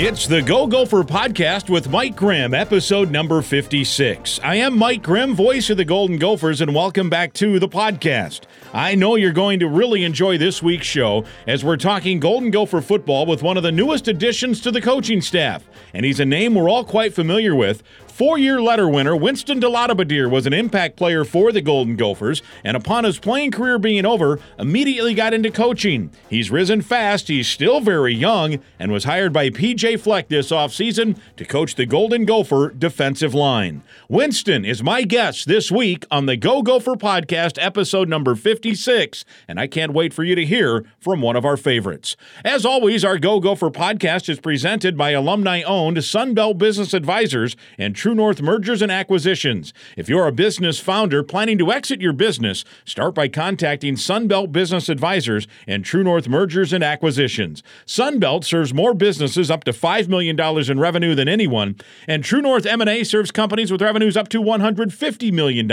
It's the Go Gopher podcast with Mike Grimm, episode number 56. I am Mike Grimm, voice of the Golden Gophers, and welcome back to the podcast. I know you're going to really enjoy this week's show as we're talking Golden Gopher football with one of the newest additions to the coaching staff. And he's a name we're all quite familiar with Four year letter winner Winston DeLattiboudere was an impact player for the Golden Gophers, and upon his playing career being over, immediately got into coaching. He's risen fast, he's still very young, and was hired by PJ Fleck this offseason to coach the Golden Gopher defensive line. Winston is my guest this week on the Go Gopher podcast, episode number 56, and I can't wait for you to hear from one of our favorites. As always, our Go Gopher podcast is presented by alumni owned Sunbelt Business Advisors and True North Mergers and Acquisitions. If you're a business founder planning to exit your business, start by contacting Sunbelt Business Advisors and True North Mergers and Acquisitions. Sunbelt serves more businesses up to $5 million in revenue than anyone, and True North M&A serves companies with revenues up to $150 million.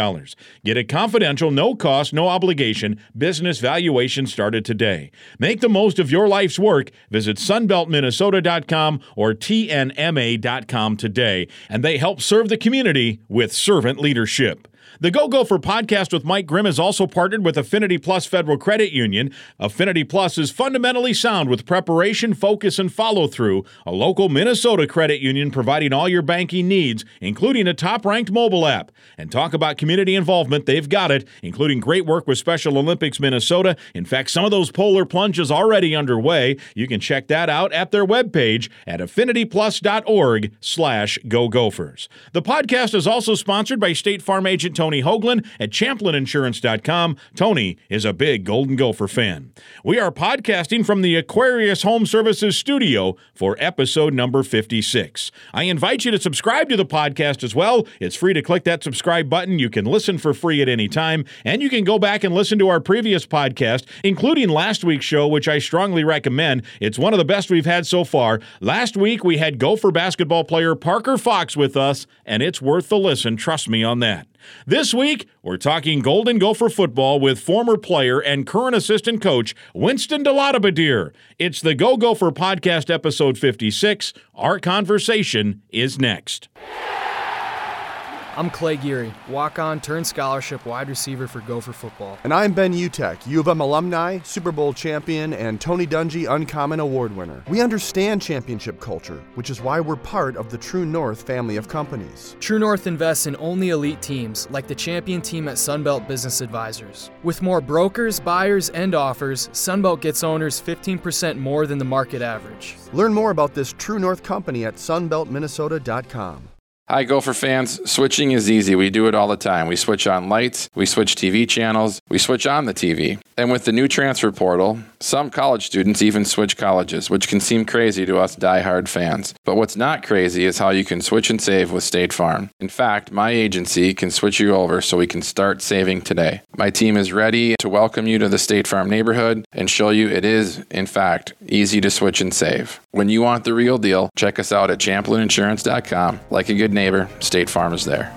Get a confidential, no cost, no obligation business valuation started today. Make the most of your life's work. Visit sunbeltminnesota.com or tnma.com today, and they help serve the community with servant leadership. The Go Gopher podcast with Mike Grimm is also partnered with Affinity Plus Federal Credit Union. Affinity Plus is fundamentally sound with preparation, focus, and follow through. A local Minnesota credit union providing all your banking needs, including a top ranked mobile app. And talk about community involvement, they've got it, including great work with Special Olympics Minnesota. In fact, some of those polar plunges already underway. You can check that out at their webpage at affinityplus.org slash go gophers. The podcast is also sponsored by State Farm agent Tony Hoaglund at ChamplinInsurance.com. Tony is a big Golden Gopher fan. We are podcasting from the Aquarius Home Services studio for episode number 56. I invite you to subscribe to the podcast as well. It's free to click that subscribe button. You can listen for free at any time, and you can go back and listen to our previous podcast, including last week's show, which I strongly recommend. It's one of the best we've had so far. Last week, we had Gopher basketball player Parker Fox with us, and it's worth the listen. Trust me on that. This week, we're talking Golden Gopher football with former player and current assistant coach Winston DeLattiboudere. It's the Go Gopher podcast, episode 56. Our conversation is next. I'm Clay Geary, walk on, turn scholarship wide receiver for Gopher football. And I'm Ben Utecht, U of M alumni, Super Bowl champion, and Tony Dungy Uncommon Award winner. We understand championship culture, which is why we're part of the True North family of companies. True North invests in only elite teams, like the champion team at Sunbelt Business Advisors. With more brokers, buyers, and offers, Sunbelt gets owners 15% more than the market average. Learn more about this True North company at sunbeltminnesota.com. Hi, Gopher fans. Switching is easy. We do it all the time. We switch on lights, we switch TV channels, we switch on the TV. And with the new transfer portal, some college students even switch colleges, which can seem crazy to us die-hard fans. But what's not crazy is how you can switch and save with State Farm. In fact, my agency can switch you over so we can start saving today. My team is ready to welcome you to the State Farm neighborhood and show you it is, in fact, easy to switch and save. When you want the real deal, check us out at ChamplinInsurance.com. Like a good neighbor, State Farm is there.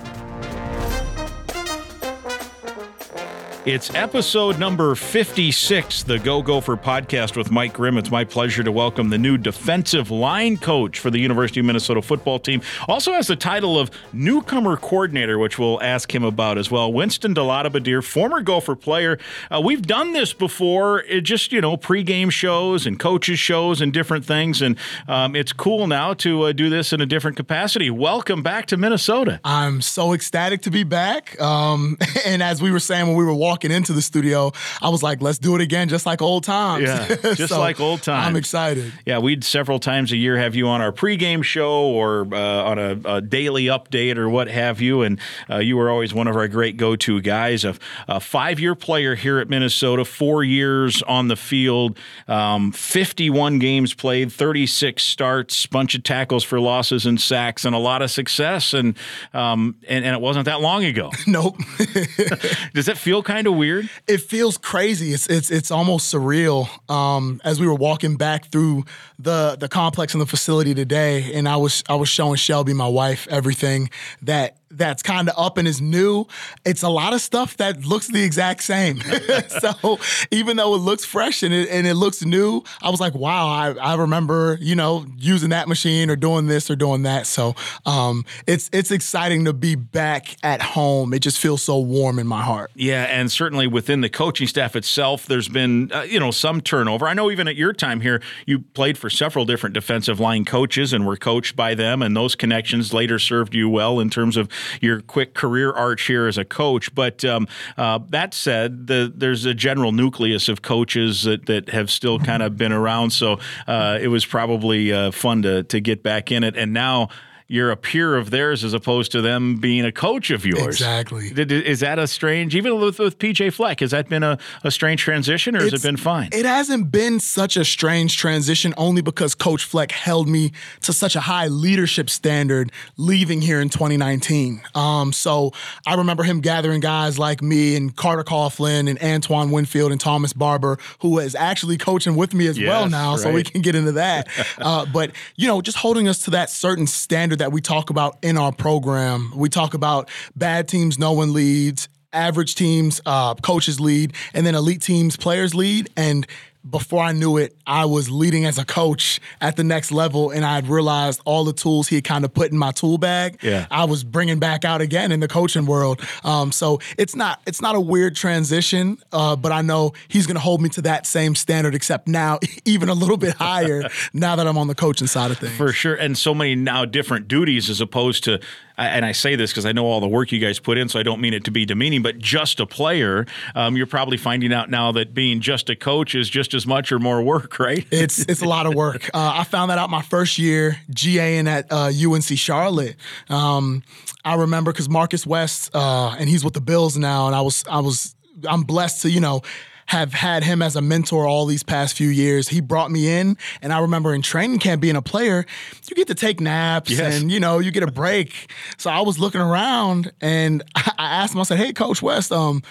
It's episode number 56, the Go Gopher podcast with Mike Grimm. It's my pleasure to welcome the new defensive line coach for the University of Minnesota football team. Also has the title of newcomer coordinator, which we'll ask him about as well. Winston DeLattiboudere, former Gopher player. Uh, we've done this before, it just, you know, pregame shows and coaches shows and different things. And um, it's cool now to uh, do this in a different capacity. Welcome back to Minnesota. I'm so ecstatic to be back. Um, and as we were saying when we were walking, walking into the studio, I was like, let's do it again, just like old times. Yeah, just so like old times. I'm excited. Yeah, we'd several times a year have you on our pregame show or uh, on a, a, daily update or what have you. And uh, you were always one of our great go to guys. A, a five year player here at Minnesota, four years on the field, um, 51 games played, 36 starts, bunch of tackles for losses and sacks, and a lot of success. And, um, and, and it wasn't that long ago. nope. Does that feel kind of of weird? It feels crazy. It's it's it's almost surreal. Um, as we were walking back through the the complex and the facility today, and I was I was showing Shelby, my wife, everything that that's kind of up and is new, it's a lot of stuff that looks the exact same. so even though it looks fresh and it, and it looks new, I was like, wow, I, I remember, you know, using that machine or doing this or doing that. So um, it's it's exciting to be back at home. It just feels so warm in my heart. Yeah, and certainly within the coaching staff itself, there's been uh, you know some turnover. I know even at your time here, you played for several different defensive line coaches and were coached by them, and those connections later served you well in terms of your quick career arch here as a coach. But um, uh, that said, the, there's a general nucleus of coaches that, that have still kind of been around. So uh, it was probably uh, fun to to get back in it, and now you're a peer of theirs as opposed to them being a coach of yours. Exactly. Is that a strange, even with, with PJ Fleck, has that been a, a strange transition or it's, has it been fine? It hasn't been such a strange transition only because Coach Fleck held me to such a high leadership standard leaving here in 2019. Um, so I remember him gathering guys like me and Carter Coughlin and Antoine Winfield and Thomas Barber, who is actually coaching with me as yes, well now, right. so we can get into that. uh, but, you know, just holding us to that certain standard that we talk about in our program. We talk about bad teams, no one leads, average teams, uh, coaches lead, and then elite teams, players lead. And before I knew it, I was leading as a coach at the next level, and I had realized all the tools he had kind of put in my tool bag. Yeah. I was bringing back out again in the coaching world. Um, so it's not it's not a weird transition, uh, but I know he's going to hold me to that same standard, except now even a little bit higher. now that I'm on the coaching side of things, for sure, and so many now different duties as opposed to and I say this because I know all the work you guys put in, so I don't mean it to be demeaning, but just a player, um, you're probably finding out now that being just a coach is just as much or more work, right? it's it's a lot of work. Uh, I found that out my first year GAing at uh, UNC Charlotte. Um, I remember because Marcus West, uh, and he's with the Bills now, and I was I was I'm blessed to you know have had him as a mentor all these past few years. He brought me in, and I remember in training camp being a player, you get to take naps yes. and you know you get a break. so I was looking around and I asked him. I said, "Hey, Coach West, um."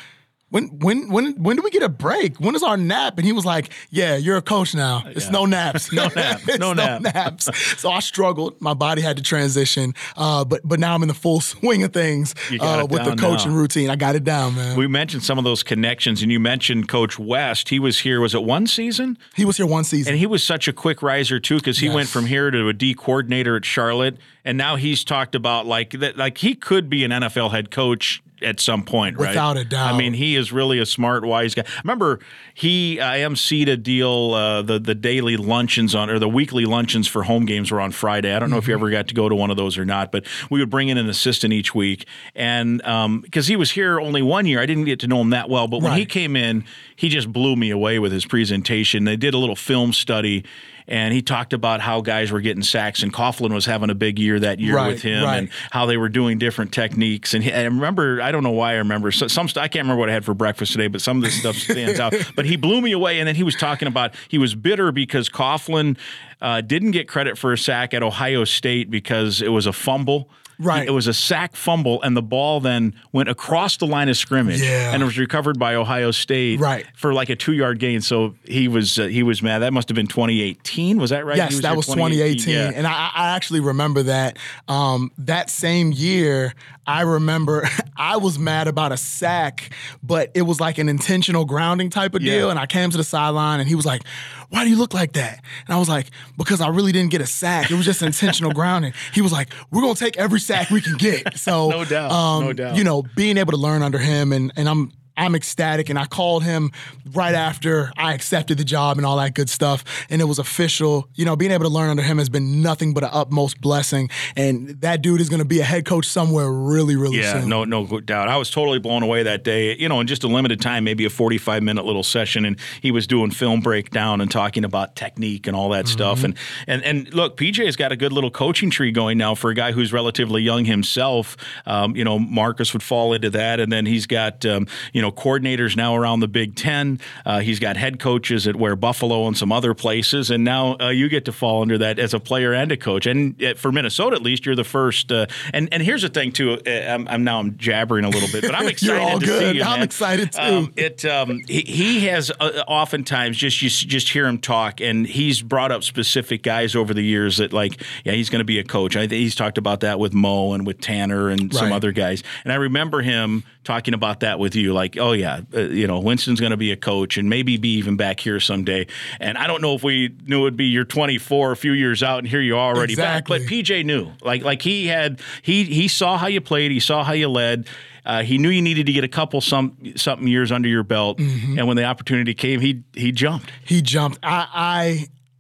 When when when when do we get a break? When is our nap? And he was like, "Yeah, you're a coach now. It's yeah. no naps, no naps, no, nap. no naps." So I struggled. My body had to transition, uh, but but now I'm in the full swing of things uh, with the coaching now. routine. I got it down, man. We mentioned some of those connections, and you mentioned Coach West. He was here. Was it one season? He was here one season, and he was such a quick riser too, because he yes. went from here to a D coordinator at Charlotte, and now he's talked about like that. Like he could be an NFL head coach at some point, right? Without a doubt. I mean, he is really a smart, wise guy. Remember, he uh, emceed a deal. Uh, the the daily luncheons on or the weekly luncheons for home games were on Friday. I don't know mm-hmm. if you mm-hmm. ever got to go to one of those or not, but we would bring in an assistant each week, and because um, he was here only one year, I didn't get to know him that well. But when right. he came in, he just blew me away with his presentation. They did a little film study and he talked about how guys were getting sacks, and Coughlin was having a big year that year right, with him, right. and how they were doing different techniques. And, he, I remember, I don't know why I remember some. I can't remember what I had for breakfast today, but some of this stuff stands out. But he blew me away, and then he was talking about he was bitter because Coughlin uh, didn't get credit for a sack at Ohio State because it was a fumble. Right. It was a sack fumble, and the ball then went across the line of scrimmage, yeah. and it was recovered by Ohio State, right. for like a two yard gain. So he was uh, he was mad. That must have been 2018. Was that right? Yes, was that was 2018, yeah. and I, I, actually remember that. Um, that same year, I remember I was mad about a sack, but it was like an intentional grounding type of deal, yeah. and I came to the sideline, and he was like why do you look like that? And I was like, because I really didn't get a sack. It was just intentional grounding. He was like, we're gonna take every sack we can get. So no doubt, um, no doubt. You know, being able to learn under him, and and I'm I'm ecstatic. And I called him right after I accepted the job and all that good stuff. And it was official. You know, being able to learn under him has been nothing but an utmost blessing. And that dude is going to be a head coach somewhere really, really yeah, soon. no, no doubt. I was totally blown away that day. You know, in just a limited time, maybe a 45 minute little session, and he was doing film breakdown and talking about technique and all that mm-hmm. stuff. And and and look, PJ's got a good little coaching tree going now for a guy who's relatively young himself. Um, you know, Marcus would fall into that, and then he's got um, you know know coordinators now around the Big Ten. Uh, he's got head coaches at where Buffalo and some other places, and now uh, you get to fall under that as a player and a coach. And uh, for Minnesota, at least, you're the first. Uh, and and here's the thing too. uh, I'm, I'm now I'm jabbering a little bit, but I'm excited you're all to good. you. I'm excited, too. Um, it um, he, he has uh, oftentimes just you just hear him talk, and he's brought up specific guys over the years that like yeah he's going to be a coach. I think he's talked about that with Mo and with Tanner and some other guys, and I remember him talking about that with you, like oh yeah, uh, you know Winston's going to be a coach and maybe be even back here someday. And I don't know if we knew it'd be you're 24, a few years out, and here you are already Exactly. back, but PJ knew like like he had he he saw how you played, he saw how you led. Uh, he knew you needed to get a couple some something years under your belt, Mm-hmm. and when the opportunity came, he he jumped. he jumped. I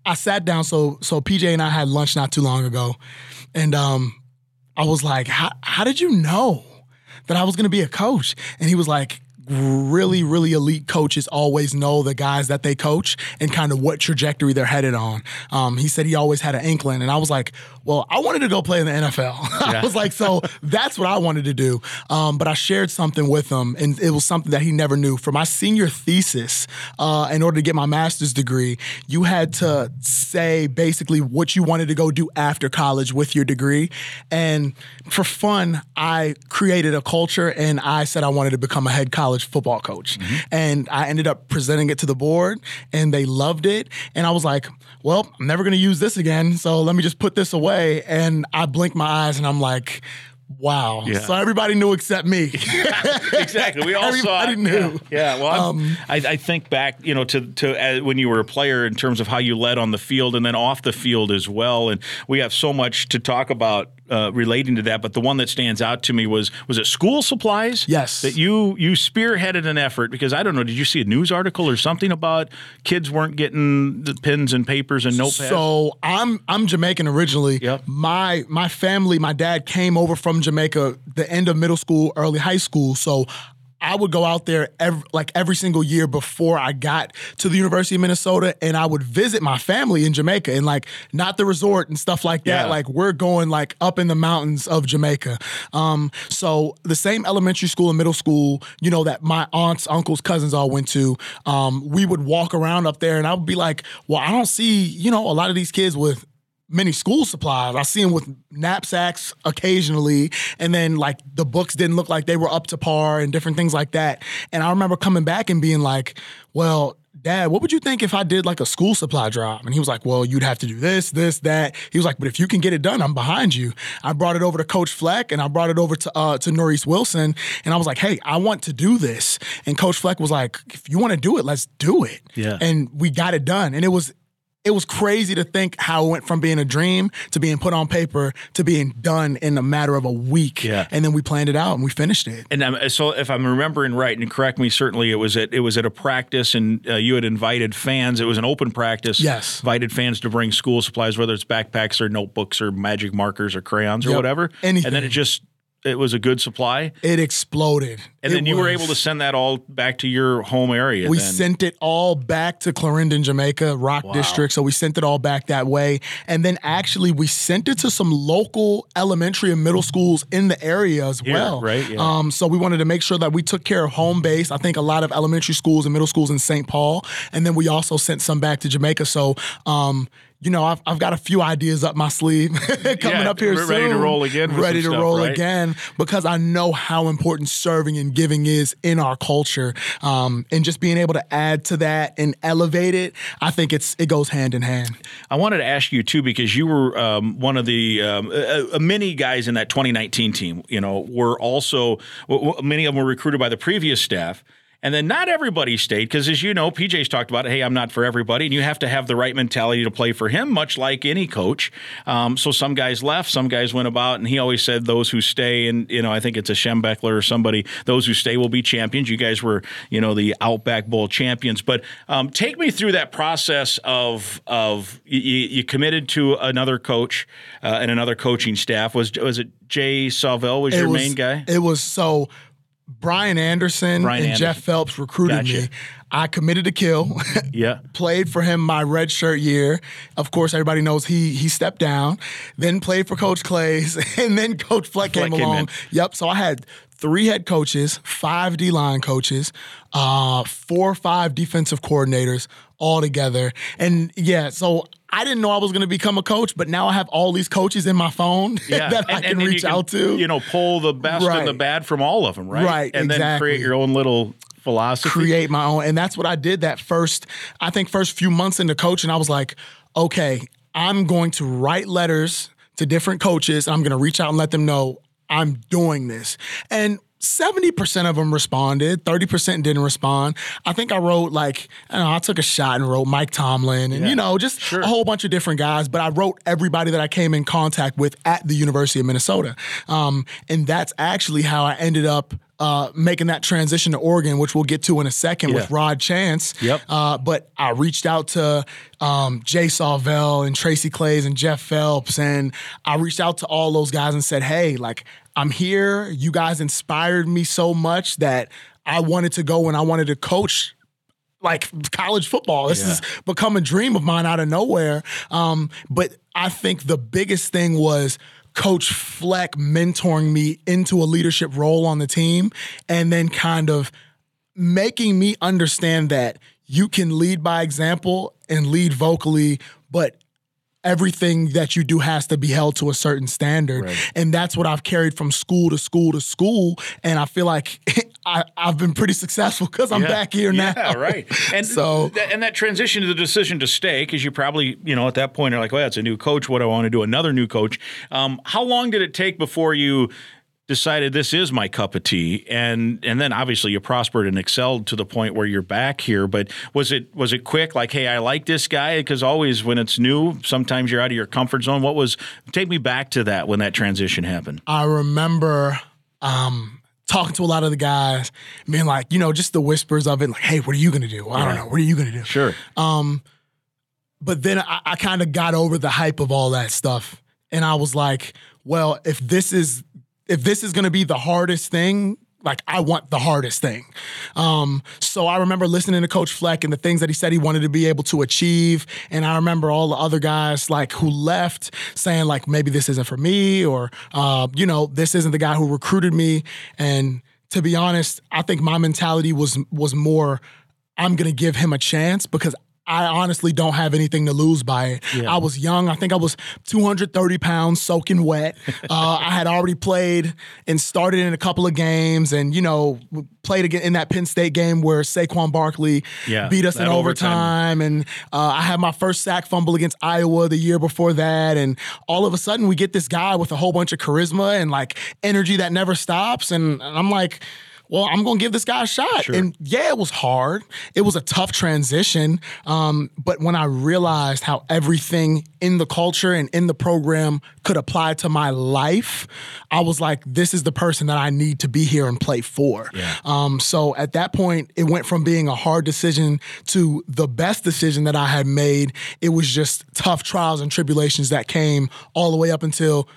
I I sat down. So so PJ and I had lunch not too long ago, and um, I was like, how how did you know that I was going to be a coach? And he was like. Really, really elite coaches always know the guys that they coach and kind of what trajectory they're headed on. Um, he said he always had an inkling, and I was like, "Well, I wanted to go play in the NFL." I was like, "So that's what I wanted to do." Um, but I shared something with him, and it was something that he never knew. For my senior thesis, uh, in order to get my master's degree, you had to say basically what you wanted to go do after college with your degree. And for fun, I created a culture and I said I wanted to become a head college football coach. And I ended up presenting it to the board and they loved it. And I was like, well, I'm never going to use this again. So let me just put this away. And I blinked my eyes and I'm like, wow. Yeah. So everybody knew except me. exactly. We all saw. Everybody it. knew. Yeah. yeah. Well, I'm- I, I think back, you know, to to uh, when you were a player in terms of how you led on the field and then off the field as well. And we have so much to talk about uh, relating to that. But the one that stands out to me was was it school supplies? Yes. That you you spearheaded an effort because I don't know. Did you see a news article or something about kids weren't getting the pens and papers and notepads? So I'm I'm Jamaican originally. Yep. My my family, my dad came over from Jamaica the end of middle school, early high school. So I would go out there every, like every single year before I got to the University of Minnesota, and I would visit my family in Jamaica and like not the resort and stuff like that. Yeah. Like we're going like up in the mountains of Jamaica. Um, so the same elementary school and middle school, you know, that my aunts, uncles, cousins all went to. Um, we would walk around up there, and I would be like, "Well, I don't see, you know, a lot of these kids with." Many school supplies. I see them with knapsacks occasionally, and then like the books didn't look like they were up to par and different things like that. And I remember coming back and being like, "Well, Dad, what would you think if I did like a school supply drive? And he was like, Well, you'd have to do this, this, that. He was like, But if you can get it done, I'm behind you. I brought it over to Coach Fleck and I brought it over to uh, to Norris Wilson, and I was like, Hey, I want to do this. And Coach Fleck was like, If you want to do it, let's do it. Yeah. And we got it done. And it was it was crazy to think how it went from being a dream to being put on paper to being done in a matter of a week. Yeah. And then we planned it out and we finished it. And um, so, if I'm remembering right, and correct me, certainly it was at it was at a practice, and uh, you had invited fans. It was an open practice. Yes. invited fans to bring school supplies, whether it's backpacks or notebooks or magic markers or crayons or Yep. whatever. Anything. And then it just it was a good supply, It exploded. and It then you were able to send that all back to your home area. We then. sent it all back to Clarendon, Jamaica, Rock District. So we sent it all back that way. And then actually, we sent it to some local elementary and middle schools in the area as well. right? Yeah. Um, so we wanted to make sure that we took care of home base. I think a lot of elementary schools and middle schools in St. Paul. And then we also sent some back to Jamaica. So, um, you know, I've, I've got a few ideas up my sleeve coming Yeah, up here we're soon. ready to roll again Ready to stuff, roll right? again because I know how important serving and giving is in our culture, um, and just being able to add to that and elevate it. I think it's it goes hand in hand. I wanted to ask you too because you were um, one of the um, uh, many guys in that 2019 team. You know, were also w- w- many of them were recruited by the previous staff. And then not everybody stayed because, as you know, PJ's talked about, hey, I'm not for everybody, and you have to have the right mentality to play for him, much like any coach. Um, so some guys left, some guys went about, and he always said those who stay, and you know, I think it's a Schembechler or somebody, those who stay will be champions. You guys were, you know, the Outback Bowl champions. But um, take me through that process of of you, you committed to another coach uh, and another coaching staff. Was was it Jay Sawvel was It your was, main guy? It was so. Brian Anderson Brian and Anderson. Jeff Phelps recruited Gotcha. me. I committed to Kill. Yeah. played for him my red shirt year. Of course, everybody knows he he stepped down. Then played for Coach Claeys, and then Coach Fleck, Fleck came came along. in. Yep. So I had three head coaches, five D line coaches, uh, four or five defensive coordinators all together. And yeah, so I didn't know I was going to become a coach, but now I have all these coaches in my phone Yeah. that I can and reach you out to. You know, pull the best Right. and the bad from all of them, right? Right, And then create your own little philosophy. create my own. And that's what I did that first, I think, first few months into coaching. I was like, okay, I'm going to write letters to different coaches. And I'm going to reach out and let them know I'm doing this. And 70% of them responded, 30% didn't respond. I think I wrote like, I don't know, I took a shot and wrote Mike Tomlin and, Yeah. you know, just Sure. a whole bunch of different guys. But I wrote everybody that I came in contact with at the University of Minnesota. Um, and that's actually how I ended up uh, making that transition to Oregon, which we'll get to in a second with Rod Chance. Yep. Uh, but I reached out to um, Jay Sawvel and Tracy Claeys and Jeff Phelps, and I reached out to all those guys and said, "Hey, like I'm here. You guys inspired me so much that I wanted to go and I wanted to coach." Like college football, this Yeah. has become a dream of mine out of nowhere. Um, but I think the biggest thing was Coach Fleck mentoring me into a leadership role on the team, and then kind of making me understand that you can lead by example and lead vocally, but everything that you do has to be held to a certain standard. Right. And that's what I've carried from school to school to school. And I feel like I, I've been pretty successful because I'm Yeah. back here now. Yeah, right. And So- th- and that transition to the decision to stay, because you probably, you know, at that point are like, well, it's a new coach. What do I want to do? Another new coach. Um, how long did it take before you decided this is my cup of tea? And and then obviously you prospered and excelled to the point where you're back here. But was it was it quick? Like, hey, I like this guy because always when it's new, sometimes you're out of your comfort zone. What was? Take me back to that when that transition happened. I remember um, talking to a lot of the guys, being like, you know, just the whispers of it, like, hey, what are you gonna do? I don't know. What are you gonna do? Sure. um But then I, I kind of got over the hype of all that stuff. And I was like, well, if this is if this is gonna be the hardest thing, like I want the hardest thing. Um, so I remember listening to Coach Fleck and the things that he said he wanted to be able to achieve. And I remember all the other guys like who left saying like maybe this isn't for me or uh, you know, this isn't the guy who recruited me. And to be honest, I think my mentality was was more I'm gonna give him a chance because I honestly don't have anything to lose by it. Yeah. I was young. I think I was 230 pounds, soaking wet. Uh, I had already played and started in a couple of games, and you know played again in that Penn State game where Saquon Barkley Yeah, beat us in overtime. overtime, and uh, I had my first sack fumble against Iowa the year before that, and all of a sudden we get this guy with a whole bunch of charisma and like energy that never stops, and I'm like. Well, I'm gonna give this guy a shot, and yeah, it was hard. It was a tough transition, um, but when I realized how everything in the culture and in the program could apply to my life, I was like, "This is the person that I need to be here and play for." Yeah. Um, so at that point, it went from being a hard decision to the best decision that I had made. It was just tough trials and tribulations that came all the way up until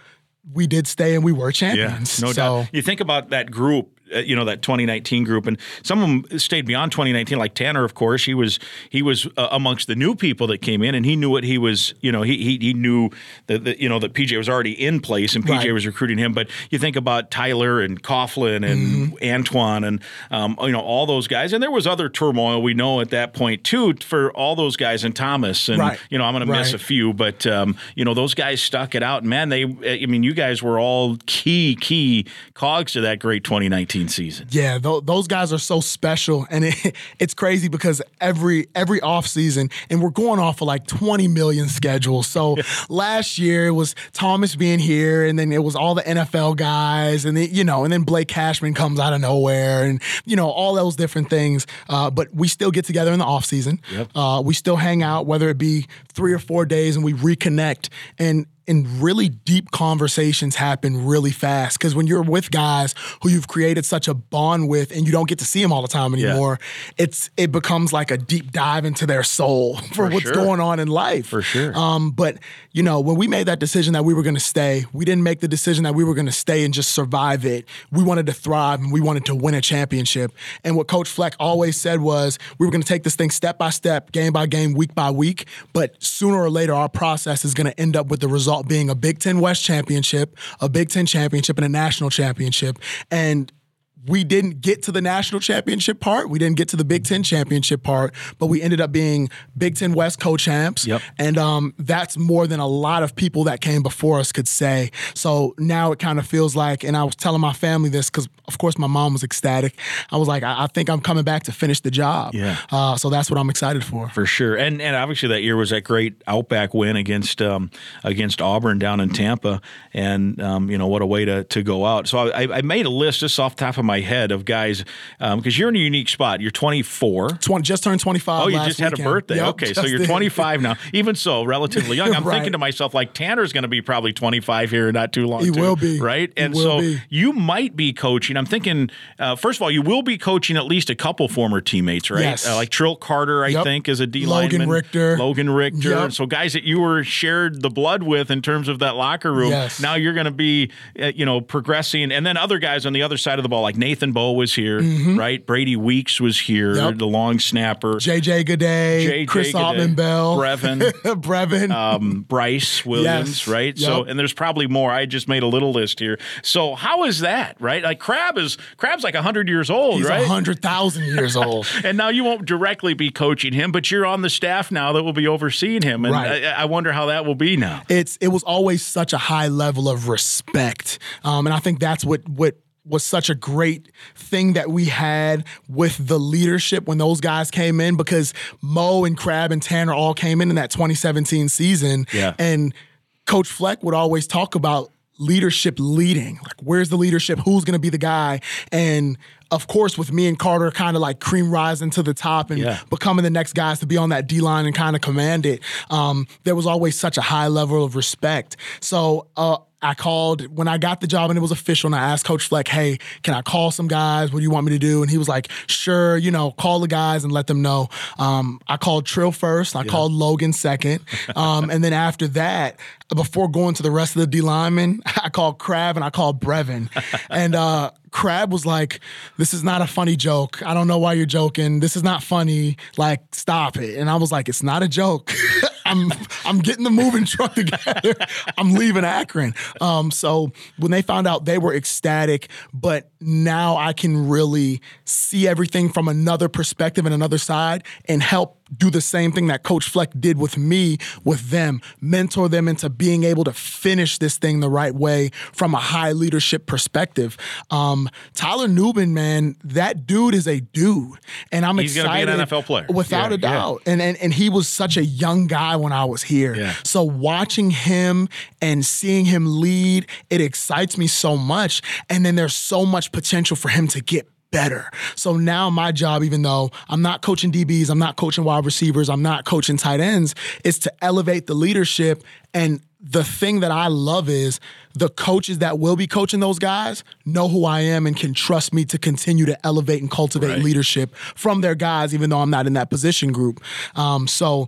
we did stay and we were champions. Yeah, no so, doubt. You think about that group, you know, that 2019 group, and some of them stayed beyond 2019. Like Tanner, of course, he was he was uh, amongst the new people that came in, and he knew what he was. You know, he he, he knew that, that you know that PJ was already in place, and PJ Right. was recruiting him. But you think about Tyler and Coughlin and Mm-hmm. Antoine and um, you know all those guys, and there was other turmoil we know at that point too for all those guys and Thomas, and Right. you know I'm going to miss a few, but um, you know those guys stuck it out. Man, they I mean you guys were all key key cogs to that great 2019 season. Yeah, th- those guys are so special, and it, it's crazy because every every off season, and we're going off of like 20 million schedules. So last year it was Thomas being here, and then it was all the NFL guys, and then, you know, and then Blake Cashman comes out of nowhere, and you know all those different things. Uh, but we still get together in the off season. Uh, we still hang out, whether it be three or four days, and we reconnect and and really deep conversations happen really fast. Because when you're with guys who you've created such a bond with and you don't get to see them all the time anymore it's it becomes like a deep dive into their soul for, what's sure. going on in life. For sure. um, but you know when we made that decision that we were going to stay we didn't make the decision that we were going to stay and just survive it. We wanted to thrive and we wanted to win a championship. And what coach fleck always said was we were going to take this thing step by step game by game week by week but sooner or later our process is going to end up with the result being a big 10 west championship a big 10 championship and a national championship. And we didn't get to the national championship part. We didn't get to the Big Ten championship part, but we ended up being Big Ten West co-champs. Yep. And um, that's more than a lot of people that came before us could say. So now it kind of feels like, and I was telling my family this because, of course, my mom was ecstatic. I was like, I, I think I'm coming back to finish the job. Yeah. Uh, so that's what I'm excited for. for sure. And and obviously that year was that great Outback win against um, against Auburn down in Tampa, and um, you know what a way to, to go out. So I, I made a list just off the top of my head of guys because you're in a unique spot. You're 24. 20, just turned 25. Oh, you just had a birthday. Yep, okay, so you're 25 now. Even so, relatively young. I'm Right. thinking to myself, like Tanner's going to be probably 25 here not too long. He too, will be. right. And so be. you might be coaching. I'm thinking, uh, first of all, you will be coaching at least a couple former teammates, right? Yes. Uh, like Trill Carter, I Yep. think, is a D line. Logan lineman. Richter. Logan Richter. Yep. So guys that you were shared the blood with in terms of that locker room. Yes. Now you're going to be, uh, you know, progressing, and then other guys on the other side of the ball, like Nathan Boe was here, right? Brady Weeks was here, Mm-hmm. Yep. the long snapper. JJ Goday, JJ Chris Altman Bell, Brevyn. Brevyn. um, Bryce Williams, Yes. right? So, and there's probably more. I just made a little list here. So, how is that, right? Like Crab is Crab's like hundred years old, right? He's right? hundred thousand years old. And now you won't directly be coaching him, but you're on the staff now that will be overseeing him. And Right. I, I wonder how that will be now. it's it was always such a high level of respect, um, and I think that's what what was such a great thing that we had with the leadership when those guys came in because Mo and Crab and Tanner all came in in that 2017 season, Yeah. and Coach Fleck would always talk about leadership leading. Like, where's the leadership? Who's going to be the guy? And of course, with me and Carter kind of like cream rising to the top and Yeah. becoming the next guys to be on that D line and kind of command it, um, there was always such a high level of respect. So, uh, I called when I got the job and it was official, and I asked Coach Fleck, "Hey, can I call some guys? What do you want me to do?" And he was like, "Sure, you know, call the guys and let them know." Um, I called Trill first. I called Logan second, um, and then after that, before going to the rest of the D linemen, I called Crab and I called Brevyn, and uh, Crab was like, "This is not a funny joke. I don't know why you're joking. This is not funny. Like, stop it." And I was like, "It's not a joke. I'm I'm getting the moving truck together. I'm leaving Akron." Um, so when they found out, they were ecstatic. But now I can really see everything from another perspective and another side, and help do the same thing that Coach Fleck did with me, with them, mentor them into being able to finish this thing the right way from a high leadership perspective. Um, Tyler Nubin, man, that dude is a dude, and I'm He's gonna be excited. an NFL player. without Yeah, a doubt. And, and and he was such a young guy when I was here. Yeah. So watching him and seeing him lead, it excites me so much. And then there's so much potential for him to get better. So now my job, even though I'm not coaching DBs, I'm not coaching wide receivers, I'm not coaching tight ends, is to elevate the leadership. And the thing that I love is the coaches that will be coaching those guys know who I am and can trust me to continue to elevate and cultivate Right. leadership from their guys, even though I'm not in that position group. Um, so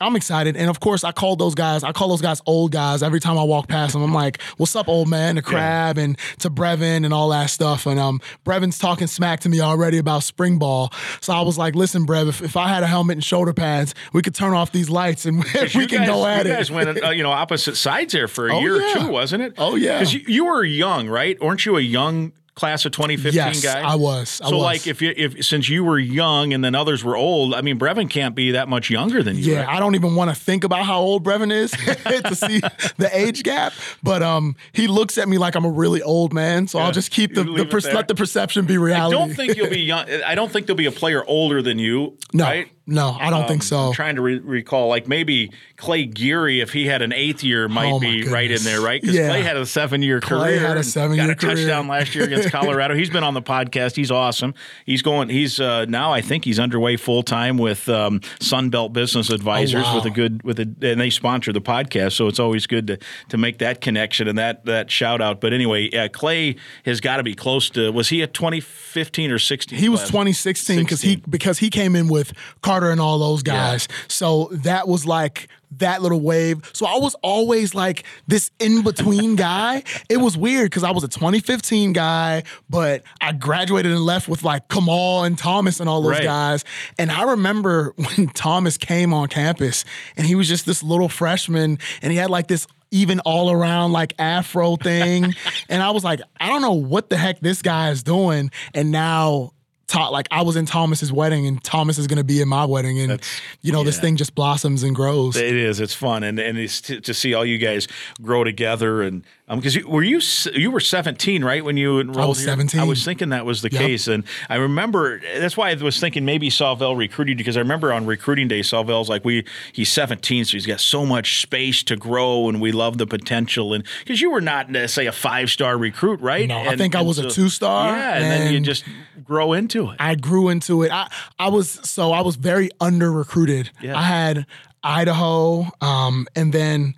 I'm excited. And of course, I call those guys, I call those guys old guys every time I walk past them. I'm like, what's up, old man? To Crab and to Brevyn and all that stuff. And um, Brevyn's talking smack to me already about spring ball. So I was like, listen, Brev, if, if I had a helmet and shoulder pads, we could turn off these lights and we You can guys, go at you it. guys went, uh, you know, opposite sides there for a Oh, year yeah. or two, wasn't it? Oh, yeah. Because you, you were young, right? Weren't you a young class of 2015 Yes, guy? I was. I so, was. like, if you if since you were young and then others were old, I mean, Brevyn can't be that much younger than you. Yeah, right? I don't even want to think about how old Brevyn is to see the age gap. But um, he looks at me like I'm a really old man, so I'll just keep the, the per- let the perception be reality. I don't think you'll be young. I don't think there'll be a player older than you. no, right? No, I don't think so. I'm trying to re- recall, like maybe Clay Geary, if he had an eighth year, might Oh, be right in there, right? Because Yeah. Clay had a seven year career. Clay had a seven-year career. got a touchdown last year against Colorado. he's been on the podcast. He's awesome. He's going. He's uh, now. I think he's underway full time with um, Sunbelt Business Advisors Oh, wow. with a good with a, and they sponsor the podcast, so it's always good to to make that connection and that that shout out. But anyway, uh, Clay has got to be close to. Was he a 2015 or 16? He was class? 2016 because he because he came in with Carter and all those guys. So that was like that little wave. So I was always like this in between guy. It was weird because I was a 2015 guy, but I graduated and left with like Kamal and Thomas and all those Right. guys. And I remember when Thomas came on campus and he was just this little freshman and he had like this even all around like afro thing. and I was like, I don't know what the heck this guy is doing. And now like I was in Thomas's wedding and Thomas is going to be in my wedding and That's- you know this thing just blossoms and grows. It is. It's fun, and and it's to, to see all you guys grow together. And because you, were you you were seventeen, right, when you enrolled? I was here? 17. I was thinking that was the Yep. case, and I remember that's why I was thinking maybe Sawvel recruited you because I remember on recruiting day, Sawvel's like we he's seventeen, so he's got so much space to grow, and we love the potential. And because you were not uh, say a five star recruit, right? No, I think I and was a two-star, Yeah, and, then you just grow into it. I grew into it. I I was so I was very under recruited. Yeah. I had Idaho, um, and then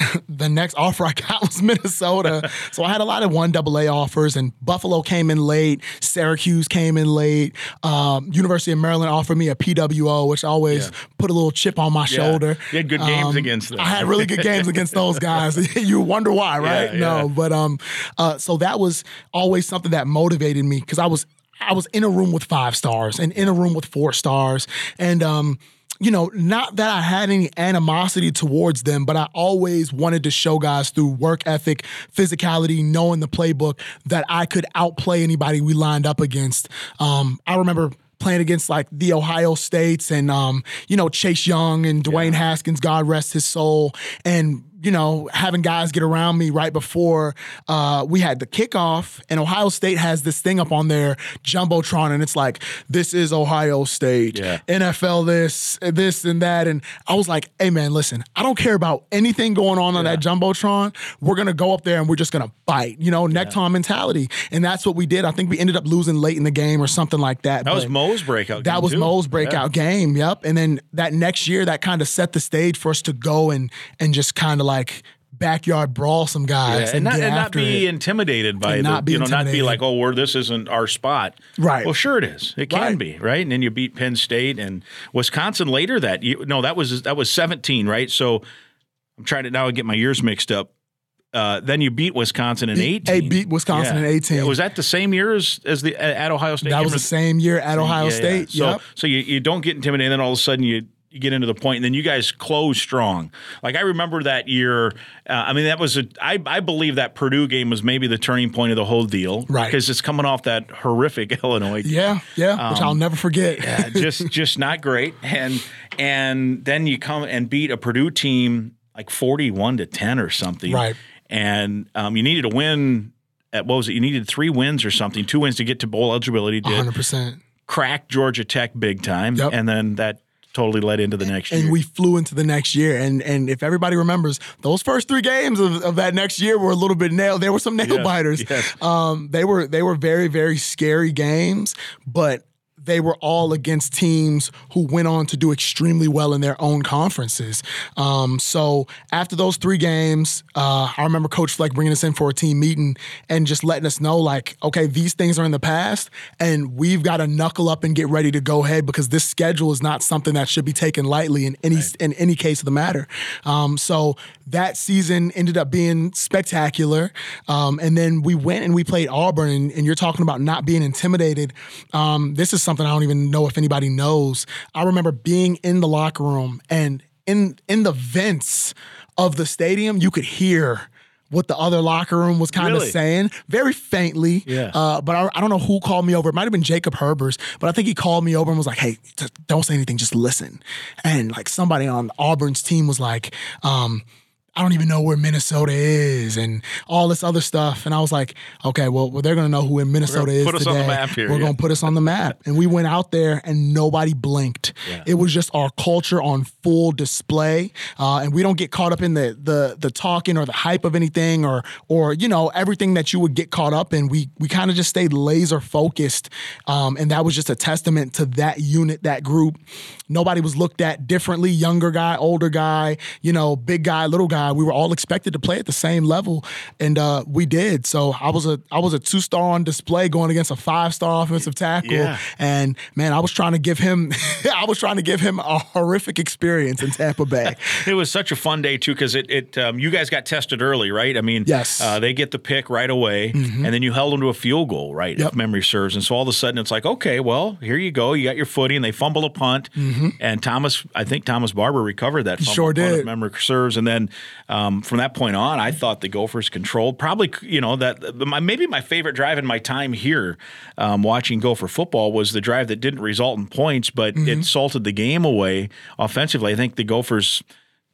the next offer I got was Minnesota. so I had a lot of one double A offers, and Buffalo came in late. Syracuse came in late. Um, University of Maryland offered me a PWO, which always Yeah. put a little chip on my shoulder. You had good games against them. I had really good games against those guys. you wonder why, right? Yeah, no, but um, uh, so that was always something that motivated me because I was I was in a room with five stars and in a room with four stars, and um, you know, not that I had any animosity towards them, but I always wanted to show guys through work ethic, physicality, knowing the playbook that I could outplay anybody we lined up against. Um, I remember playing against like the Ohio States and um, you know Chase Young and Dwayne Haskins, God rest his soul, and you know having guys get around me right before uh, we had the kickoff, and Ohio State has this thing up on their jumbotron, and it's like this is Ohio State, Yeah. NFL this, this and that, and I was like, hey man, listen, I don't care about anything going on on that jumbotron. We're gonna go up there and we're just gonna bite, you know, neck time mentality, and that's what we did. I think we ended up losing late in the game or something like that. That was Mo's breakout. that was too. Mo's Yeah. breakout game. Yep. And then that next year, that kind of set the stage for us to go and and just kind of like backyard brawl some guys Yeah, and, and not, and not be it. intimidated by And the, not be you know, not be like, oh, we're this isn't our spot. Right. Well, sure it is. It can Right. be, right? And then you beat Penn State and Wisconsin later that you no, that was that was 17, right? So I'm trying to now get my years mixed up. Uh, then you beat Wisconsin in 18. They beat Wisconsin in 18. Was that the same year as, as the at Ohio State? that was the same year at Ohio Yeah, yeah. State. So, Yep. so you, you don't get intimidated, and then all of a sudden you get into the point, and then you guys close strong. Like I remember that year. Uh, I mean, that was a. I I believe that Purdue game was maybe the turning point of the whole deal, Right. Because it's coming off that horrific Illinois. game. Yeah, yeah, which I'll never forget. Um, Yeah, just just not great. And and then you come and beat a Purdue team like forty one to ten or something, Right. And um, you needed to win. At what was it? You needed three wins or something, two wins to get to bowl eligibility. Did 100%. cracked Georgia Tech big time, Yep. and then that totally led into the next And year. And we flew into the next year. And and if everybody remembers, those first three games of, of that next year were a little bit nailed. There were some nail Yes, biters. yes. Um, they were they were very, very scary games, but they were all against teams who went on to do extremely well in their own conferences. Um, so after those three games, uh, I remember Coach Fleck bringing us in for a team meeting and just letting us know, like, okay, these things are in the past, and we've got to knuckle up and get ready to go ahead because this schedule is not something that should be taken lightly in any in any case of the matter. Um, so that season ended up being spectacular, um, and then we went and we played Auburn, and, and you're talking about not being intimidated. Um, this is something I don't even know if anybody knows. I remember being in the locker room and in in the vents of the stadium, you could hear what the other locker room was kind Really? of saying, very faintly. Yeah. Uh, but I, I don't know who called me over. It might have been Jacob Herbers, but I think he called me over and was like, "Hey, don't say anything, just listen." And like somebody on Auburn's team was like, um, I don't even know where Minnesota is and all this other stuff. And I was like, okay, well, well they're going to know who in Minnesota is put us on today. the map here, We're yeah. going to put us on the map. And we went out there and nobody blinked. It was just our culture on full display. Uh, and we don't get caught up in the the the talking or the hype of anything or or you know everything that you would get caught up in. We we kind of just stayed laser focused. Um, and that was just a testament to that unit, that group. Nobody was looked at differently. Younger guy, older guy, you know, big guy, little guy. We were all expected to play at the same level, and uh, we did. So I was a I was a two star on display going against a five star offensive tackle. Yeah. And man, I was trying to give him I was trying to give him a horrific experience in Tampa Bay. it was such a fun day too because it, it um, you guys got tested early, right? I mean, Yes. uh, they get the pick right away, and then you held them to a field goal, right? Yep. If memory serves, and so all of a sudden it's like, okay, well, here you go, you got your footing. They fumble a punt, and Thomas, I think Thomas Barber recovered that. Fumble Sure did. memory serves, and then um, from that point on, I thought the Gophers controlled. Probably, you know, that my, maybe my favorite drive in my time here um, watching Gopher football was the drive that didn't result in points, but mm-hmm. it salted the game away offensively. I think the Gophers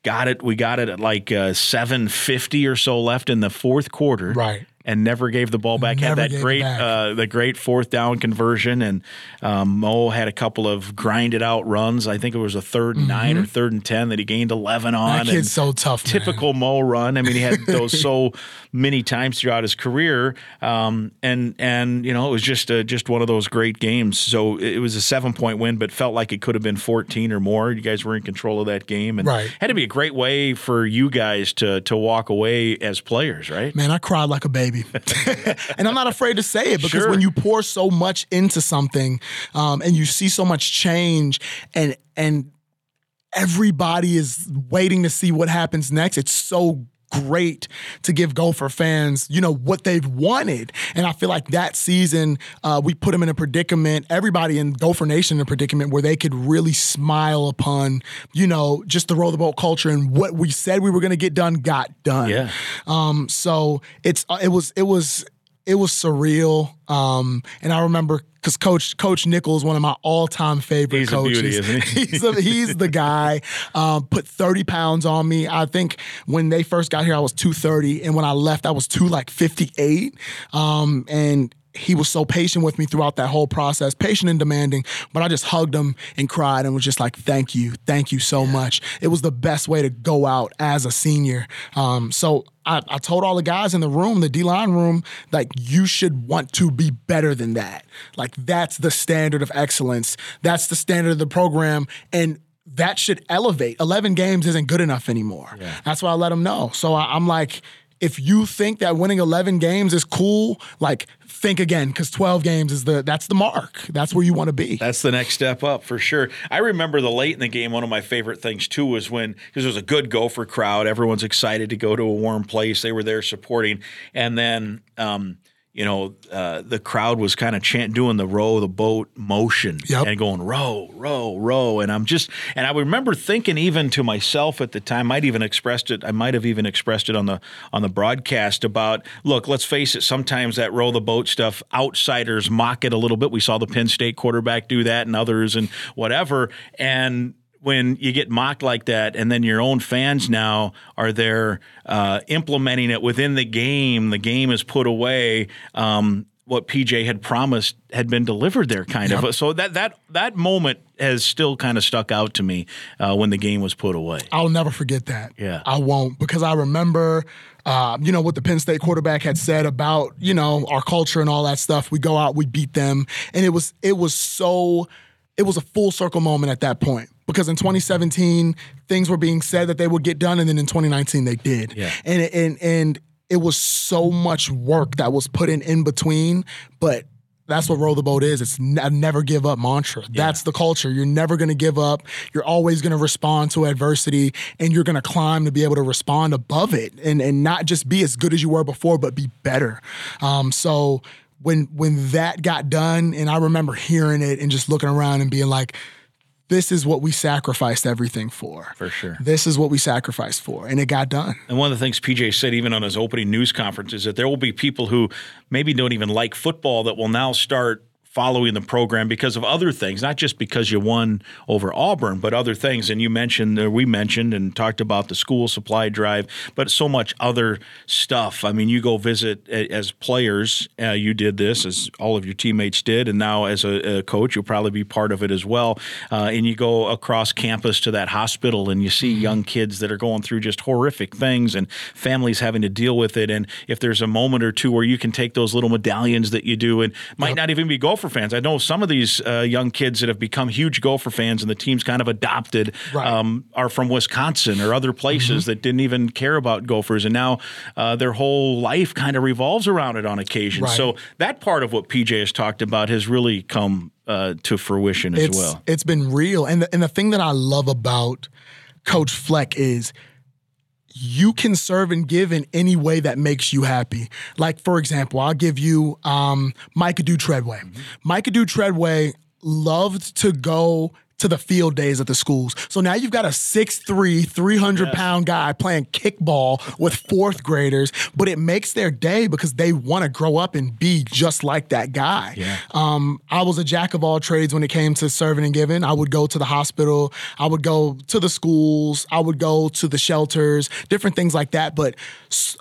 got it. We got it at like uh, 750 or so left in the fourth quarter. Right and never gave the ball back. Never had that great uh, the great fourth down conversion, and um, Mo had a couple of grinded out runs. I think it was a 3rd and mm-hmm. nine or third and ten that he gained eleven on. That kid's so tough. Typical man. Mo run. I mean, he had those so many times throughout his career, um, and and you know it was just a, just one of those great games. So it was a seven point win, but felt like it could have been fourteen or more. You guys were in control of that game, and right. had to be a great way for you guys to to walk away as players, right? Man, I cried like a baby baby. and I'm not afraid to say it because sure. when you pour so much into something um, and you see so much change and and everybody is waiting to see what happens next, it's so great to give Gopher fans, you know, what they've wanted. And I feel like that season, uh, we put them in a predicament, everybody in Gopher Nation in a predicament where they could really smile upon, you know, just the roll the boat culture and what we said we were going to get done got done. Yeah. Um, so it's, uh, it was, it was, it was surreal. Um, and I remember because Coach Coach Nichols, one of my all time favorite he's coaches. Beauty, he? he's, a, he's the guy. Um, put thirty pounds on me. I think when they first got here, I was two thirty, and when I left, I was two like fifty eight. Um, and he was so patient with me throughout that whole process, patient and demanding. But I just hugged him and cried and was just like, "Thank you, thank you so much." It was the best way to go out as a senior. Um, so I, I, told all the guys in the room, the D line room, like you should want to be better than that. Like that's the standard of excellence. That's the standard of the program, and that should elevate. Eleven games isn't good enough anymore. Yeah. That's why I let them know. So I, I'm like if you think that winning 11 games is cool, like think again because 12 games is the that's the mark. That's where you want to be. That's the next step up for sure. I remember the late in the game. One of my favorite things too was when because it was a good Gopher crowd. Everyone's excited to go to a warm place. They were there supporting, and then. Um, you know, uh, the crowd was kind of chant doing the row the boat motion yep. and going row, row, row. And I'm just, and I remember thinking even to myself at the time, might even expressed it. I might have even expressed it on the on the broadcast about, look, let's face it. Sometimes that row the boat stuff, outsiders mock it a little bit. We saw the Penn State quarterback do that, and others, and whatever. And when you get mocked like that, and then your own fans now are there uh, implementing it within the game, the game is put away. Um, what PJ had promised had been delivered there, kind yep. of. So that that that moment has still kind of stuck out to me uh, when the game was put away. I'll never forget that. Yeah, I won't because I remember. Uh, you know what the Penn State quarterback had said about you know our culture and all that stuff. We go out, we beat them, and it was it was so it was a full circle moment at that point because in 2017 things were being said that they would get done, and then in 2019 they did. Yeah. And and and it was so much work that was put in in between, but. That's what roll the boat is. It's a never give up mantra. Yeah. That's the culture. You're never going to give up. You're always going to respond to adversity and you're going to climb to be able to respond above it and, and not just be as good as you were before, but be better. Um, so when when that got done, and I remember hearing it and just looking around and being like, this is what we sacrificed everything for. For sure. This is what we sacrificed for. And it got done. And one of the things PJ said, even on his opening news conference, is that there will be people who maybe don't even like football that will now start following the program because of other things, not just because you won over Auburn, but other things. And you mentioned, or we mentioned and talked about the school supply drive, but so much other stuff. I mean, you go visit as players, uh, you did this, as all of your teammates did, and now as a, a coach, you'll probably be part of it as well. Uh, and you go across campus to that hospital and you see mm-hmm. young kids that are going through just horrific things and families having to deal with it. And if there's a moment or two where you can take those little medallions that you do and might yep. not even be Gopher Gopher fans. I know some of these uh, young kids that have become huge Gopher fans and the team's kind of adopted right. um, are from Wisconsin or other places mm-hmm. that didn't even care about Gophers. And now uh, their whole life kind of revolves around it on occasion. Right. So that part of what PJ has talked about has really come uh, to fruition as it's, well. It's been real. And the, and the thing that I love about Coach Fleck is – you can serve and give in any way that makes you happy. Like, for example, I'll give you um, Micah Dew-Treadway. Mm-hmm. Micah Dew-Treadway loved to go to the field days at the schools. So now you've got a 6'3, 300 yes. pound guy playing kickball with fourth graders, but it makes their day because they want to grow up and be just like that guy. Yeah. Um, I was a jack of all trades when it came to serving and giving. I would go to the hospital, I would go to the schools, I would go to the shelters, different things like that. But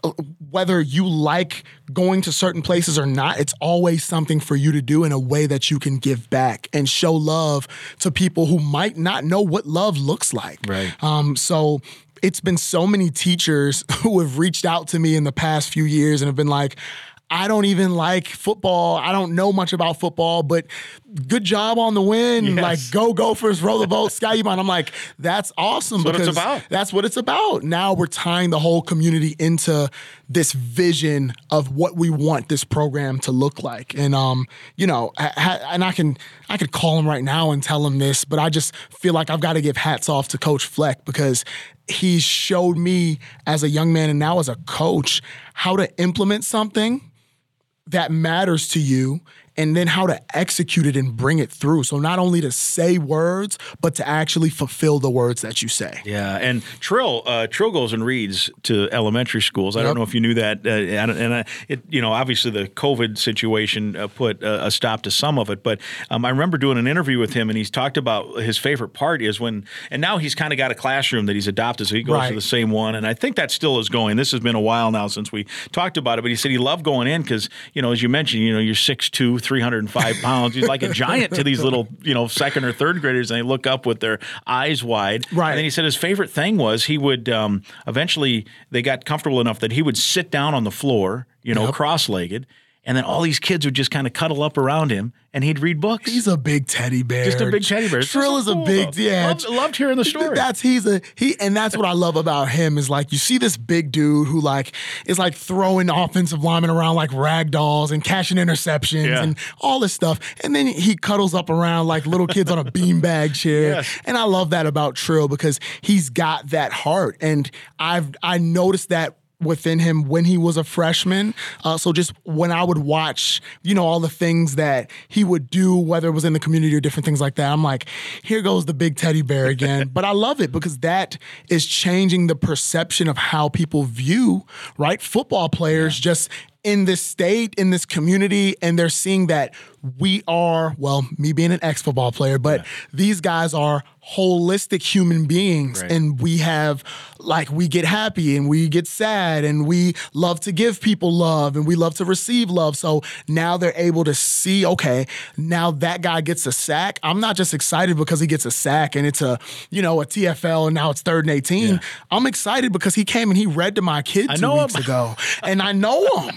uh, whether you like going to certain places or not, it's always something for you to do in a way that you can give back and show love to people who might not know what love looks like. Right. Um, so it's been so many teachers who have reached out to me in the past few years and have been like, I don't even like football. I don't know much about football, but good job on the win. Yes. Like, go Gophers, roll the boat, Sky you I'm like, that's awesome that's because what that's what it's about. Now we're tying the whole community into this vision of what we want this program to look like. And um, you know, I, and I can I could call him right now and tell him this, but I just feel like I've got to give hats off to Coach Fleck because he showed me as a young man and now as a coach how to implement something that matters to you and then how to execute it and bring it through. So not only to say words, but to actually fulfill the words that you say. Yeah, and Trill uh, Trill goes and reads to elementary schools. I yep. don't know if you knew that, uh, and uh, it you know obviously the COVID situation uh, put a stop to some of it. But um, I remember doing an interview with him, and he's talked about his favorite part is when, and now he's kind of got a classroom that he's adopted, so he goes right. to the same one, and I think that still is going. This has been a while now since we talked about it, but he said he loved going in because you know as you mentioned, you know you're six two 305 pounds. He's like a giant to these little, you know, second or third graders, and they look up with their eyes wide. Right. And then he said his favorite thing was he would um, eventually they got comfortable enough that he would sit down on the floor, you know, yep. cross legged, and then all these kids would just kind of cuddle up around him and he'd read books. He's a big teddy bear. Just a big teddy bear. Trill is cool, a big though. yeah. Loved, loved, hearing the story. That's he's a he, and that's what I love about him is like you see this big dude who like is like throwing offensive linemen around like rag dolls and catching interceptions yeah. and all this stuff, and then he cuddles up around like little kids on a beanbag chair. Yes. And I love that about Trill because he's got that heart, and I've I noticed that within him when he was a freshman. Uh, so just when I would watch, you know, all the things that he would do, whether it was in the community or different things like that, I'm like, here goes the big teddy bear again. but I love it because that is changing the perception of how people view, right? Football players yeah. just in this state, in this community, and they're seeing that we are, well, me being an ex football player, but yeah. these guys are holistic human beings. Right. And we have, like, we get happy and we get sad and we love to give people love and we love to receive love. So now they're able to see, okay, now that guy gets a sack. I'm not just excited because he gets a sack and it's a, you know, a TFL and now it's third and 18. Yeah. I'm excited because he came and he read to my kid two weeks him. ago and I know him.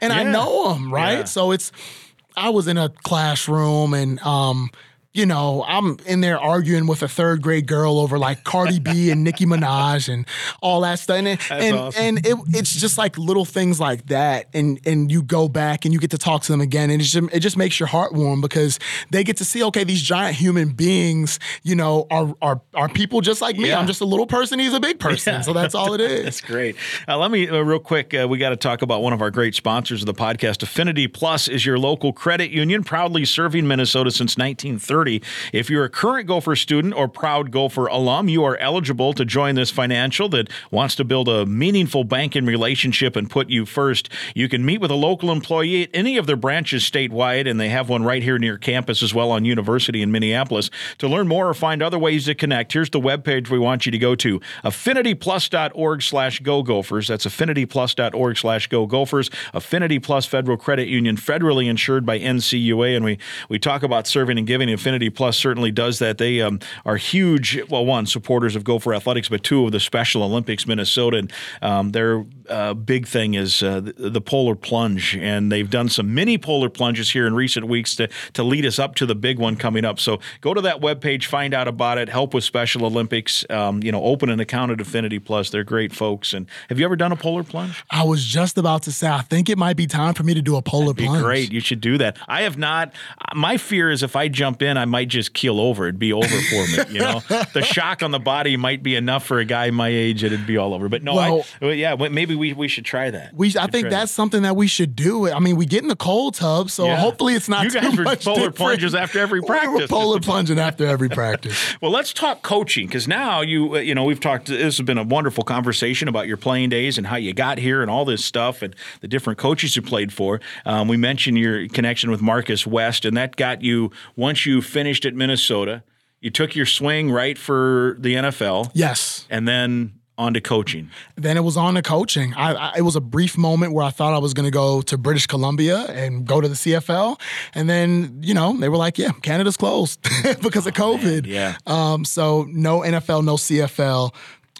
And yeah. I know him, right? So it's, I was in a classroom and um, you know, I'm in there arguing with a third grade girl over like Cardi B and Nicki Minaj and all that stuff. And and, awesome. and it, it's just like little things like that. And and you go back and you get to talk to them again. And it just, it just makes your heart warm because they get to see, okay, these giant human beings, you know, are are are people just like me. Yeah. I'm just a little person. He's a big person. Yeah. So that's all it is. that's great. Uh, let me, uh, real quick, uh, we got to talk about one of our great sponsors of the podcast. Affinity Plus is your local credit union, proudly serving Minnesota since 1930. If you're a current Gopher student or proud Gopher alum, you are eligible to join this financial that wants to build a meaningful banking relationship and put you first. You can meet with a local employee at any of their branches statewide, and they have one right here near campus as well on University in Minneapolis. To learn more or find other ways to connect, here's the webpage we want you to go to affinityplus.org slash go gophers. That's affinityplus.org slash go gophers. Affinity Plus Federal Credit Union, federally insured by NCUA. And we, we talk about serving and giving Affinity Affinity Plus certainly does that. They um, are huge, well, one, supporters of Gopher Athletics, but two, of the Special Olympics Minnesota. And um, their uh, big thing is uh, the, the, polar plunge. And they've done some mini polar plunges here in recent weeks to, to lead us up to the big one coming up. So go to that webpage, find out about it, help with Special Olympics, um, you know, open an account at Affinity Plus. They're great folks. And have you ever done a polar plunge? I was just about to say, I think it might be time for me to do a polar plunge. Great. You should do that. I have not. My fear is if I jump in, then I might just keel over. It'd be over for me. You know, the shock on the body might be enough for a guy my age. It'd be all over. But no, Well- I, well, yeah, maybe we, we should try that. We, I think that's something that we should do. I mean, we get in the cold tub, so Yeah. hopefully it's not You too guys were much polar different. plungers after every We were practice. polar plunging after every practice. Well, let's talk coaching because now you uh, you know we've talked. This has been a wonderful conversation about your playing days and how you got here and all this stuff and the different coaches you played for. Um, we mentioned your connection with Marcus West, and that got you once you finished at Minnesota. You took your swing right for the NFL, Yes. and then on to coaching. Then it was on to coaching. I, I, it was a brief moment where I thought I was going to go to British Columbia and go to the CFL, and then you know they were like, "Yeah, Canada's closed because of COVID." yeah. Um, so no NFL, no CFL.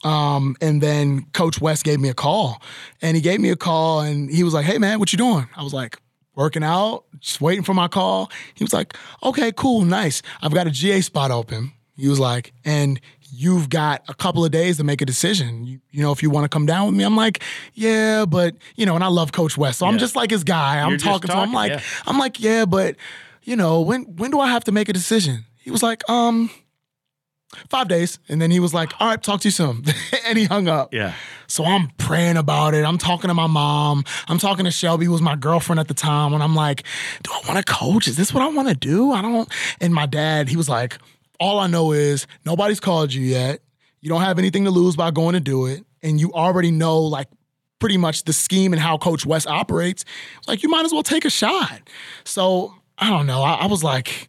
Um, and then Coach West gave me a call, and he gave me a call, and he was like, "Hey man, what you doing?" I was like, "Working out, just waiting for my call." He was like, "Okay, cool, nice. I've got a GA spot open." He was like, "And you've got a couple of days to make a decision. You, you know, if you want to come down with me." I'm like, "Yeah, but you know," and I love Coach West, so I'm just like his guy. I'm You're talking to him. I'm like, yeah. I'm like, "Yeah, but you know, when when do I have to make a decision?" He was like, "Um." five days. And then he was like, all right, talk to you soon. and he hung up. Yeah. So I'm praying about it. I'm talking to my mom. I'm talking to Shelby, who was my girlfriend at the time. And I'm like, do I want to coach? Is this what I want to do? I don't. And my dad, he was like, all I know is nobody's called you yet. You don't have anything to lose by going to do it. And you already know, like, pretty much the scheme and how Coach West operates. Like, you might as well take a shot. So I don't know. I, I was like,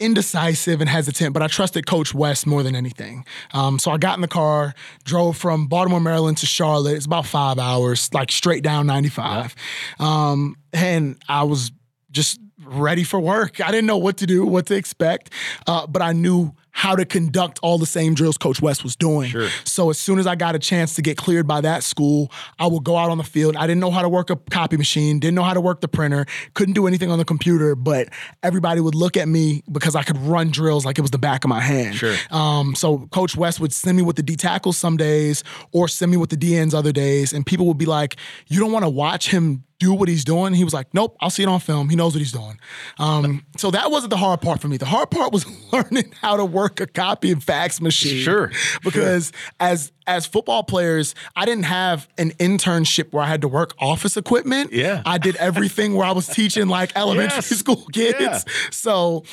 indecisive and hesitant, but I trusted Coach West more than anything. Um, so I got in the car, drove from Baltimore, Maryland to Charlotte. It's about five hours, like straight down 95. Um, and I was just ready for work. I didn't know what to do, what to expect, uh, but I knew how to conduct all the same drills Coach West was doing. Sure. So as soon as I got a chance to get cleared by that school, I would go out on the field. I didn't know how to work a copy machine, didn't know how to work the printer, couldn't do anything on the computer, but everybody would look at me because I could run drills like it was the back of my hand. Sure. Um, so Coach West would send me with the D tackles some days or send me with the D ends other days, and people would be like, "You don't want to watch him." Do what he's doing. He was like, Nope, I'll see it on film. He knows what he's doing. Um, so that wasn't the hard part for me. The hard part was learning how to work a copy and fax machine. Sure, Because as as football players, I didn't have an internship where I had to work office equipment. Yeah. I did everything where I was teaching like elementary Yes. school kids. Yeah. So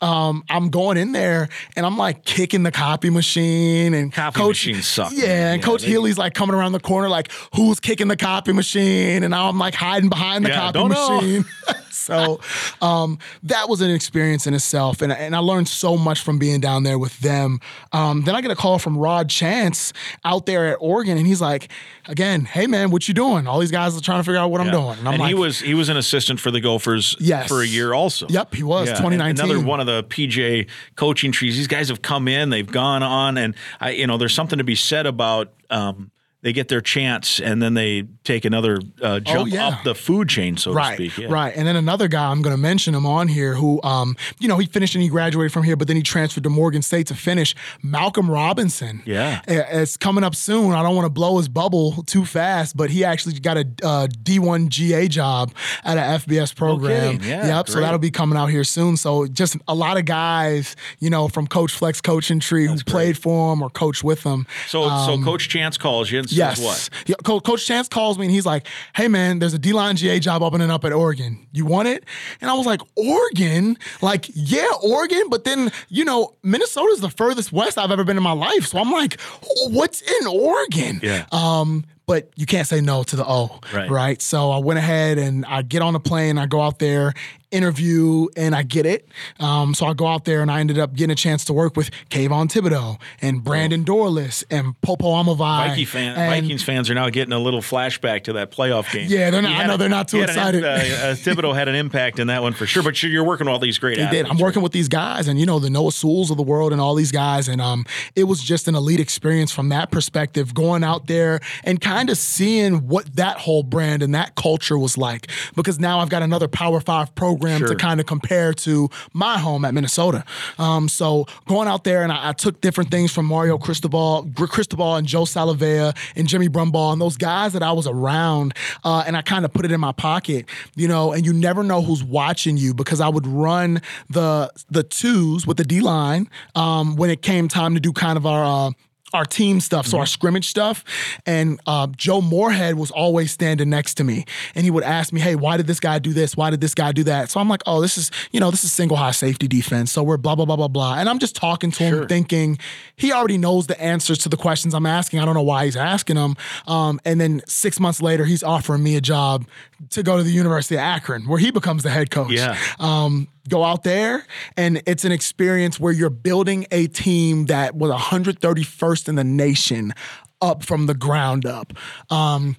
um, I'm going in there and I'm like kicking the copy machine and Copy coach, machines suck, Yeah, man. and Yeah, Coach they- Healy's like coming around the corner, like who's kicking the copy machine, and now I'm like hiding behind the Yeah, copy machine. so um, that was an experience in itself, and and I learned so much from being down there with them. Um, then I get a call from Rod Chance out there at Oregon, and he's like, again, hey man, what you doing? All these guys are trying to figure out what I'm doing, and I'm like, he was he was an assistant for the Gophers Yes. for a year also. Yep, he was, Yeah, 2019. Another one of the PJ coaching trees. These guys have come in, they've gone on, and I you know there's something to be said about. Um, they get their chance and then they take another uh, jump Oh, yeah. up the food chain, so right, to speak. Yeah. Right. And then another guy, I'm going to mention him on here who, um, you know, he finished and he graduated from here, but then he transferred to Morgan State to finish. Malcolm Robinson. Yeah. It's coming up soon. I don't want to blow his bubble too fast, but he actually got a uh, D1 GA job at an FBS program. kidding. Yeah, yep. So that'll be coming out here soon. So just a lot of guys, you know, from Coach Fleck's coaching tree who played for him or coached with him. So so Coach Chance calls you and Um, Yes. what? Co- Coach Chance calls me and he's like, "Hey man, there's a D-line GA job opening up at Oregon. You want it?" And I was like, "Oregon? Like, yeah, Oregon." But then, you know, Minnesota's the furthest west I've ever been in my life. So I'm like, "What's in Oregon?" Yeah. Um, but you can't say no to the O, Right. right? So I went ahead and I get on the plane. I go out there, interview, and I get it. Um, so I go out there and I ended up getting a chance to work with Kayvon Thibodeaux and Brandon Dorlus and Popo Aumavae. Viking fan, Vikings fans are now getting a little flashback to that playoff game. Yeah, they're not- He I know a- they're not too had an- excited. uh, uh, Thibodeaux had an impact in that one for sure. But you're you're working with all these great athletes. did. I'm working with these guys and, you know, the Noah Sewells of the world and all these guys. And um, it was just an elite experience from that perspective, going out there and kind of seeing what that whole brand and that culture was like. Because now I've got another Power Five program program Sure. to kind of compare to my home at Minnesota. Um, so going out there and I, I took different things from Mario Cristobal, Cristobal and Joe Salavea and Jimmy Brumbaugh and those guys that I was around, uh, and I kind of put it in my pocket, you know. And you never know who's watching you because I would run the the twos with the D line um, when it came time to do kind of our. Uh, our team stuff, so our scrimmage stuff. And uh, Joe Moorhead was always standing next to me, and he would ask me, "Hey, why did this guy do this? Why did this guy do that?" So I'm like, "Oh, this is you know this is single high safety defense, so we're blah blah blah blah blah." And I'm just talking to him, thinking he already knows the answers to the questions I'm asking. I don't know why he's asking them. Um, and then six months later, he's offering me a job to go to the University of Akron, where he becomes the head coach. Yeah. Um, go out there and it's an experience where you're building a team that was 131st in the nation up from the ground up. Um,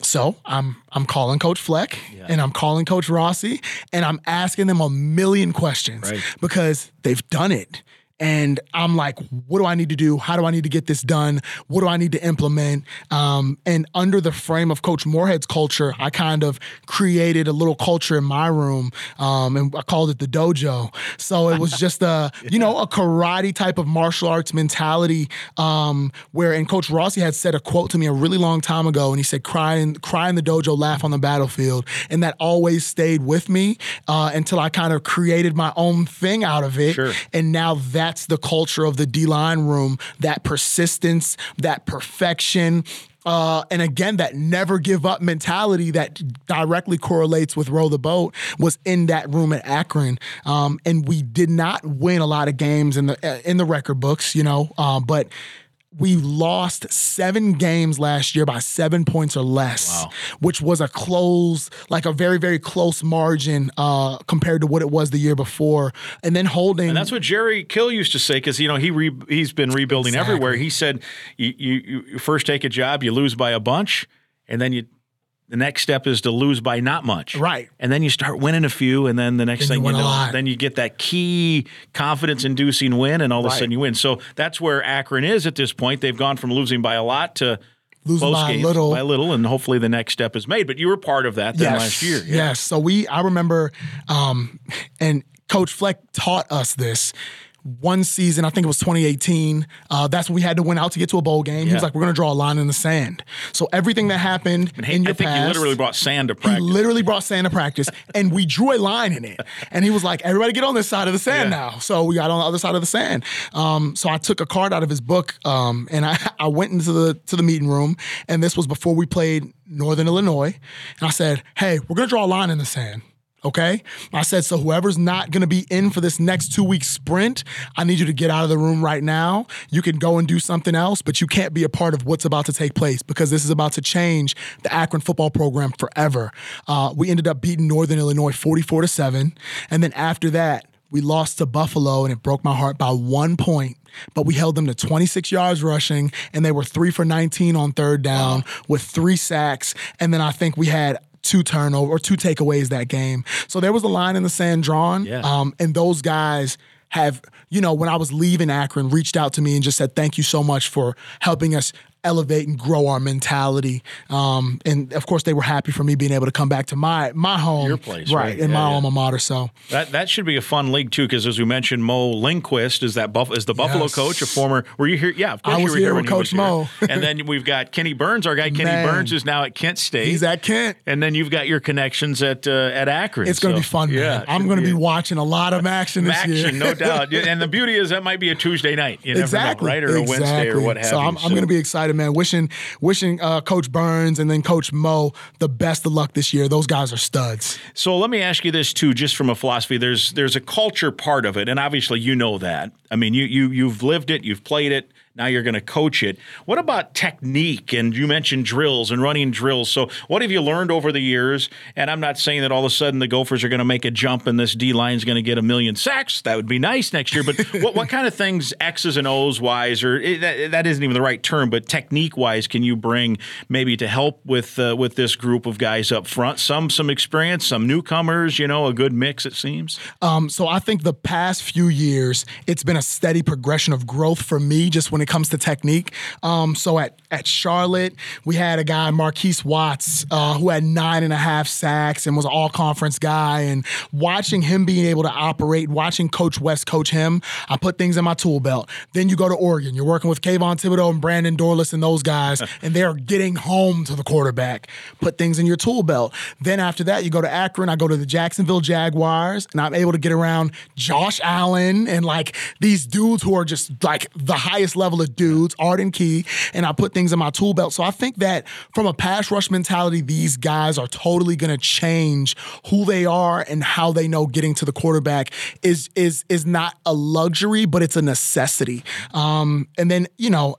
so I'm I'm calling Coach Fleck and I'm calling Coach Rossi and I'm asking them a million questions Right. because they've done it. And I'm like, what do I need to do? How do I need to get this done? What do I need to implement? Um, and under the frame of Coach Moorhead's culture, I kind of created a little culture in my room, um, and I called it the dojo. So it was just a, you know, a karate type of martial arts mentality. Um, where and Coach Rossi had said a quote to me a really long time ago, and he said, "Cry in, cry in the dojo, laugh on the battlefield," and that always stayed with me uh, until I kind of created my own thing out of it. Sure. And now that's the culture of the D line room that persistence, that perfection. Uh, and again, that never give up mentality that directly correlates with row the boat was in that room at Akron, um, and we did not win a lot of games in the uh, in the record books, you know. Um, but we lost seven games last year by seven points or less, which was a close, like a very very close margin uh, compared to what it was the year before, and then holding. And that's what Jerry Kill used to say because you know he re- he's been rebuilding Exactly. everywhere. He said you, you you first take a job, you lose by a bunch, and then you the next step is to lose by not much. Right. And then you start winning a few, and then the next Then thing you, win a know, then you get that key confidence inducing win, and all of a sudden you win. So that's where Akron is at this point. They've gone from losing by a lot to Losing by games little. by little, and hopefully the next step is made. But you were part of that then last year. Yeah. Yes. So we, I remember, um, and Coach Fleck taught us this. One season, I think it was 2018. Uh, that's when we had to win out to get to a bowl game. He was like, "We're going to draw a line in the sand." So everything that happened And he- in your I think past, you literally brought sand to practice. he literally brought sand to practice, and we drew a line in it. And he was like, "Everybody, get on this side of the sand Yeah. now." So we got on the other side of the sand. Um, so I took a card out of his book, um, and I, I went into the to the meeting room, and this was before we played Northern Illinois, and I said, "Hey, we're gonna draw a line in the sand." Okay. I said, so whoever's not going to be in for this next two week sprint, I need you to get out of the room right now. You can go and do something else, but you can't be a part of what's about to take place because this is about to change the Akron football program forever. Uh, we ended up beating Northern Illinois 44 to 7. And then after that, we lost to Buffalo and it broke my heart by one point. But we held them to 26 yards rushing, and they were three for 19 on third down with three sacks. And then I think we had two turnover or two takeaways that game. So there was a line in the sand drawn. Yeah. Um, and those guys have, you know, when I was leaving Akron, reached out to me and just said, thank you so much for helping us elevate and grow our mentality. Um, and of course, they were happy for me being able to come back to my my home, Your place, right, right. in Yeah, my yeah. alma mater. So That that should be a fun league too, because as we mentioned, Mo Linguist is that Buff- is the Buffalo Yes. coach, a former. Were you here? Yeah, of course I you was were here here with when he Coach Mo. here. and then we've got Kenny Burns, our guy Kenny Man. Burns is now at Kent State. he's at Kent. and then you've got your connections at uh, at Akron. It's going to So, be fun, Yeah, man. I'm going to be watching a lot of action this year. action, no doubt. And the beauty is that might be a Tuesday night. You never exactly, know, right? Or a Wednesday or what have so you. I'm, I'm going to be excited, man. Wishing, wishing uh, Coach Burns and then Coach Mo the best of luck this year. Those guys are studs. So let me ask you this too, just from a philosophy. There's there's a culture part of it, and obviously you know that. I mean, you you you've lived it, you've played it. Now you're going to coach it. What about technique? And you mentioned drills and running drills. So what have you learned over the years? And I'm not saying that all of a sudden the Gophers are going to make a jump and this D line is going to get a million sacks. That would be nice next year. But what what kind of things X's and O's wise, or eh, that, that isn't even the right term, but technique wise, can you bring maybe to help with uh, with this group of guys up front? Some some experience, some newcomers. You know, a good mix it seems. Um, so I think the past few years, it's been a steady progression of growth for me, just when it it comes to technique. Um, so at at Charlotte, we had a guy Markees Watts uh, who had nine and a half sacks and was an all conference guy. And watching him being able to operate, watching Coach West coach him, I put things in my tool belt. Then you go to Oregon. You're working with Kayvon Thibodeaux and Brandon Dorlus and those guys, and they're getting home to the quarterback. Put things in your tool belt. Then after that, you go to Akron. I go to the Jacksonville Jaguars, and I'm able to get around Josh Allen and like these dudes who are just like the highest level of dudes, Arden Key, and I put things in my tool belt. So I think that from a pass rush mentality, these guys are totally going to change who they are and how they know getting to the quarterback is is is not a luxury, but it's a necessity. Um, and then you know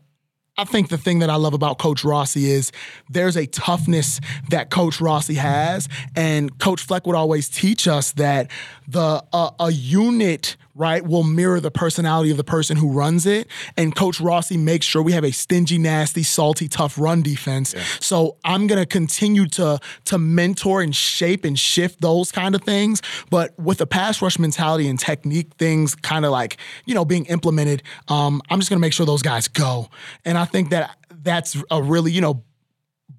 I think the thing that I love about Coach Rossi is there's a toughness that Coach Rossi has, and Coach Fleck would always teach us that the uh, a unit right will mirror the personality of the person who runs it. And Coach Rossi makes sure we have a stingy, nasty, salty, tough run defense. Yeah. So I'm gonna continue to to mentor and shape and shift those kind of things, but with a pass rush mentality and technique things kind of like you know being implemented. Um, I'm just gonna make sure those guys go, and I think that that's a really, you know,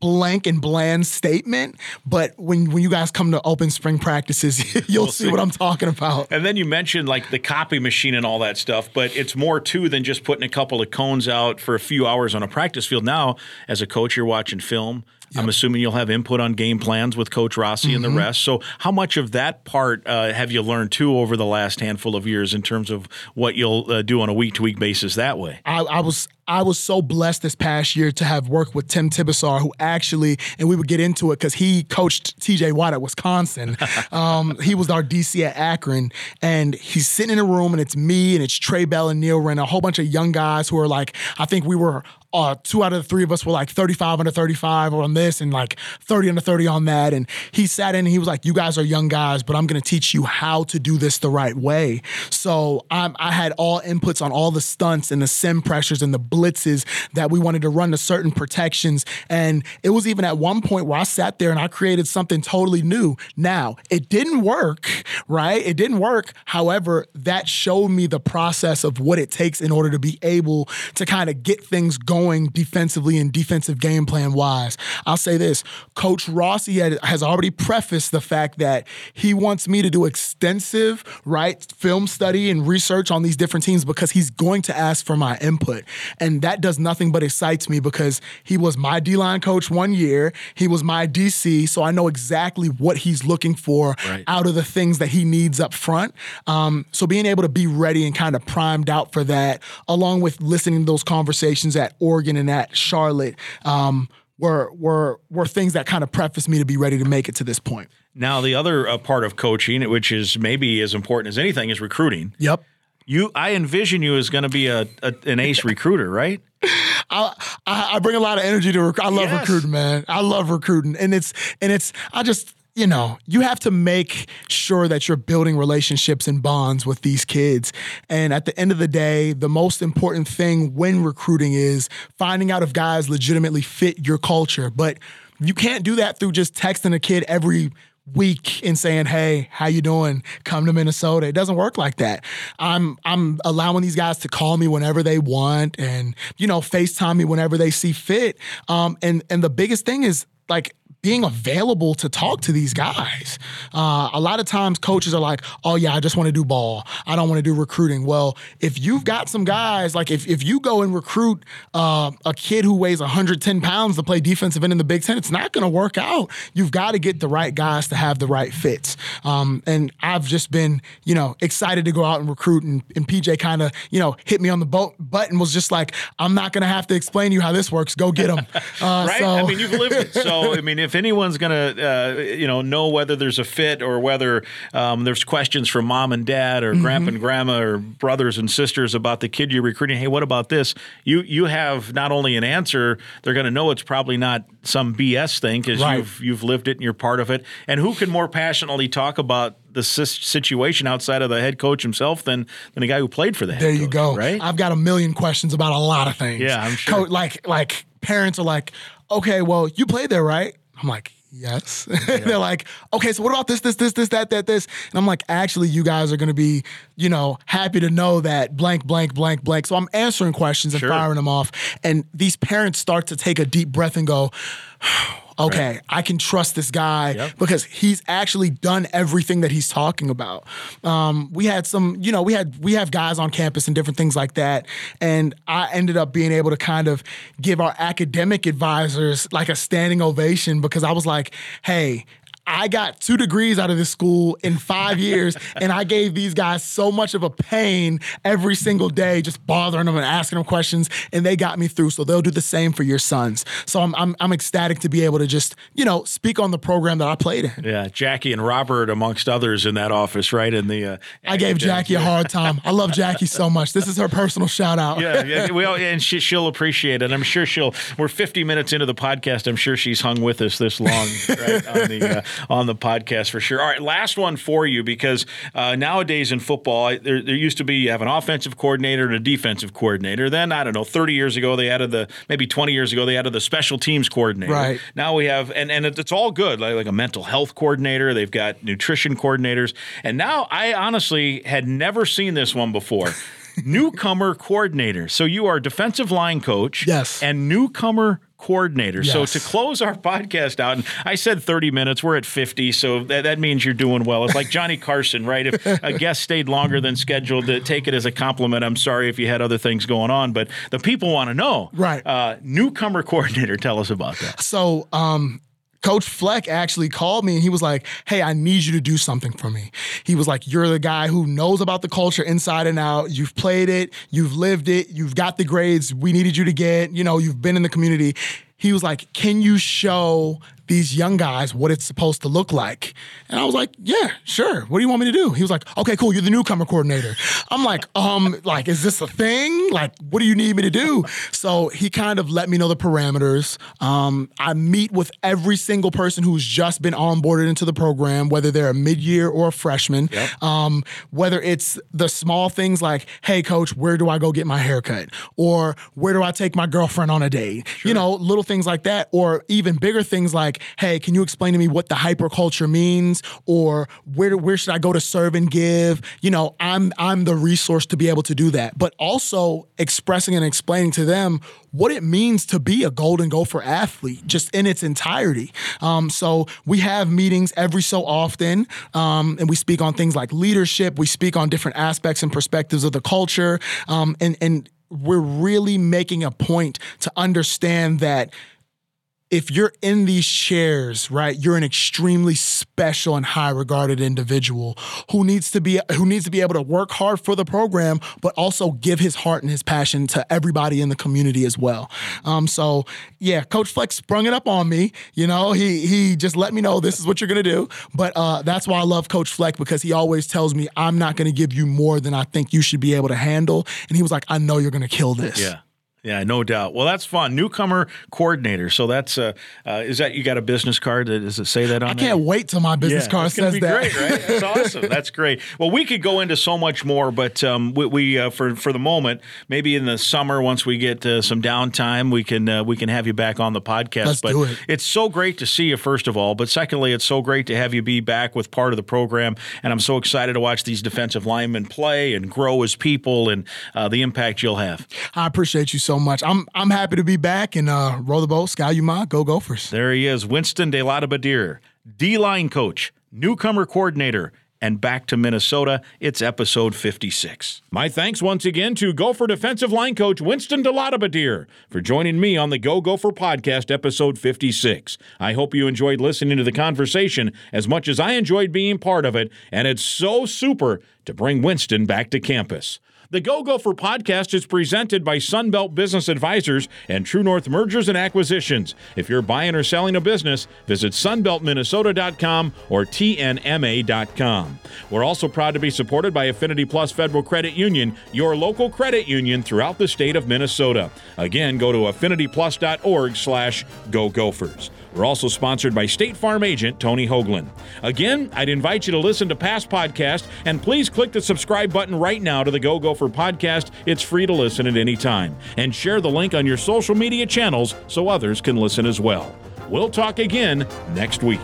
blank and bland statement, but when when you guys come to open spring practices, you'll we'll see, see, what I'm talking about. And then you mentioned like the copy machine and all that stuff, but it's more too than just putting a couple of cones out for a few hours on a practice field. Now, as a coach, you're watching film. Yep. I'm assuming you'll have input on game plans with Coach Rossi mm-hmm. and the mm-hmm. rest. So, how much of that part uh, have you learned too over the last handful of years in terms of what you'll uh, do on a week to week basis that way? I, I was I was so blessed this past year to have worked with Tim Tibesar, who actually, and we would get into it because he coached TJ Watt at Wisconsin. um, he was our DC at Akron, and he's sitting in a room, and it's me, and it's Trey Bell and Neil Wren, a whole bunch of young guys who are like, I think we were uh, two out of the three of us were like 35 under 35 on this and like 30 under 30 on that. And he sat in and he was like, You guys are young guys, but I'm going to teach you how to do this the right way. So I'm, I had all inputs on all the stunts and the sim pressures and the blitzes that we wanted to run to certain protections. And it was even at one point where I sat there and I created something totally new. Now, it didn't work, right? It didn't work. However, that showed me the process of what it takes in order to be able to kind of get things going going defensively and defensive game plan wise. I'll say this Coach Rossi has already prefaced the fact that he wants me to do extensive, right, film study and research on these different teams because he's going to ask for my input. And that does nothing but excites me because he was my D line coach one year, he was my DC, so I know exactly what he's looking for right. out of the things that he needs up front. Um, so being able to be ready and kind of primed out for that, along with listening to those conversations at Oregon and at Charlotte um, were were were things that kind of prefaced me to be ready to make it to this point. Now, the other uh, part of coaching, which is maybe as important as anything, is recruiting. Yep. You, I envision you as going to be a, a, an ace recruiter, right? I, I, bring a lot of energy to recruit. I love yes. recruiting, man. I love recruiting, and it's and it's. I just you know, you have to make sure that you're building relationships and bonds with these kids. And at the end of the day, the most important thing when recruiting is finding out if guys legitimately fit your culture. But you can't do that through just texting a kid every week and saying, "Hey, how you doing? Come to Minnesota." It doesn't work like that. I'm I'm allowing these guys to call me whenever they want, and you know, Facetime me whenever they see fit. Um, and and the biggest thing is like being available to talk to these guys. Uh, a lot of times coaches are like, oh, yeah, I just want to do ball. I don't want to do recruiting. Well, if you've got some guys, like if, if you go and recruit uh, a kid who weighs 110 pounds to play defensive end in the Big Ten, it's not going to work out. You've got to get the right guys to have the right fits. Um, and I've just been, you know, excited to go out and recruit. And, and PJ kind of, you know, hit me on the boat button, was just like, I'm not going to have to explain to you how this works. Go get them. Uh, right? So. I mean, you've lived it. So, I mean, if if anyone's going to, uh, you know, know whether there's a fit or whether um, there's questions from mom and dad or mm-hmm. grandpa and grandma or brothers and sisters about the kid you're recruiting, hey, what about this? You you have not only an answer, they're going to know it's probably not some BS thing because right. you've you've lived it and you're part of it. And who can more passionately talk about the situation outside of the head coach himself than than a guy who played for the head there you coach, go right i've got a million questions about a lot of things yeah i'm sure Co- like like parents are like okay well you played there right I'm like, yes. They're like, okay, so what about this, this, this, this, that, that, this? And I'm like, actually, you guys are going to be, you know, happy to know that blank, blank, blank, blank. So I'm answering questions and Sure. firing them off. And these parents start to take a deep breath and go, okay, I can trust this guy Yep. because he's actually done everything that he's talking about. Um, we had some, you know, we had we have guys on campus and different things like that, and I ended up being able to kind of give our academic advisors like a standing ovation because I was like, hey. I got two degrees out of this school in five years, and I gave these guys so much of a pain every single day, just bothering them and asking them questions, and they got me through. So they'll do the same for your sons. So I'm I'm, I'm ecstatic to be able to just you know speak on the program that I played in. Yeah, Jackie and Robert, amongst others, in that office, right? In the uh, I gave Jackie a hard time. I love Jackie so much. This is her personal shout out. yeah, yeah. Well, and she, she'll appreciate it. I'm sure she'll. We're 50 minutes into the podcast. I'm sure she's hung with us this long right, on the uh, on the podcast for sure. All right, last one for you because uh, nowadays in football, there, there used to be you have an offensive coordinator and a defensive coordinator. Then I don't know, 30 years ago they added the maybe 20 years ago they added the special teams coordinator. Right. Now we have and and it's all good like, like a mental health coordinator. They've got nutrition coordinators, and now I honestly had never seen this one before. newcomer coordinator. So you are defensive line coach. Yes. And newcomer coordinator. So to close our podcast out, and I said 30 minutes, we're at 50. So that, that means you're doing well. It's like Johnny Carson, right? If a guest stayed longer than scheduled, to take it as a compliment. I'm sorry if you had other things going on, but the people want to know. Right. Uh, newcomer coordinator, tell us about that. So, um, Coach Fleck actually called me and he was like, Hey, I need you to do something for me. He was like, You're the guy who knows about the culture inside and out. You've played it, you've lived it, you've got the grades we needed you to get, you know, you've been in the community. He was like, Can you show these young guys what it's supposed to look like? And I was like, Yeah, sure. What do you want me to do? He was like, Okay, cool. You're the newcomer coordinator. I'm like, um, like, is this a thing? Like, what do you need me to do? So he kind of let me know the parameters. Um, I meet with every single person who's just been onboarded into the program, whether they're a mid-year or a freshman. Um, whether it's the small things like, hey, coach, where do I go get my haircut? Or where do I take my girlfriend on a date? You know, little things like that. Or even bigger things like, hey, can you explain to me what the hyperculture means? Or where where should I go to serve and give? You know, I'm I'm the resource to be able to do that. But also expressing and explaining to them what it means to be a Golden Gopher athlete, just in its entirety. Um, so we have meetings every so often, um, and we speak on things like leadership. We speak on different aspects and perspectives of the culture, um, and and we're really making a point to understand that if you're in these chairs, right, you're an extremely special and high regarded individual who needs to be who needs to be able to work hard for the program, but also give his heart and his passion to everybody in the community as well. Um, so yeah, Coach Flex sprung it up on me. You know, he he just let me know this is what you're gonna do. But uh, that's why I love Coach Fleck because he always tells me I'm not gonna give you more than I think you should be able to handle. And he was like, I know you're gonna kill this. Yeah. Yeah, no doubt. Well, that's fun. Newcomer coordinator. So that's uh, uh is that you got a business card? that Does it say that on I can't wait till my business Yeah, card says be that. Great, right? That's awesome. That's great. Well, we could go into so much more, but um, we, we uh, for for the moment, maybe in the summer, once we get uh, some downtime, we can uh, we can have you back on the podcast. Let's but do it. it's so great to see you, first of all. But secondly, it's so great to have you be back with part of the program, and I'm so excited to watch these defensive linemen play and grow as people and uh, the impact you'll have. I appreciate you so much. I'm I'm happy to be back and uh, roll the boat, Ski-U-Mah, go Gophers. There he is, Winston DeLattiboudere, D line coach, newcomer coordinator, and back to Minnesota. It's episode 56. My thanks once again to Gopher defensive line coach Winston DeLattiboudere for joining me on the Go Gopher podcast, episode 56. I hope you enjoyed listening to the conversation as much as I enjoyed being part of it, and it's so super to bring Winston back to campus. The Go Gopher podcast is presented by Sunbelt Business Advisors and True North Mergers and Acquisitions. If you're buying or selling a business, visit sunbeltminnesota.com or tnma.com. We're also proud to be supported by Affinity Plus Federal Credit Union, your local credit union throughout the state of Minnesota. Again, go to affinityplus.org slash go gophers. We're also sponsored by State Farm agent Tony Hoaglund. Again, I'd invite you to listen to past podcasts and please click the subscribe button right now to the Go Gopher podcast. It's free to listen at any time. And share the link on your social media channels so others can listen as well. We'll talk again next week.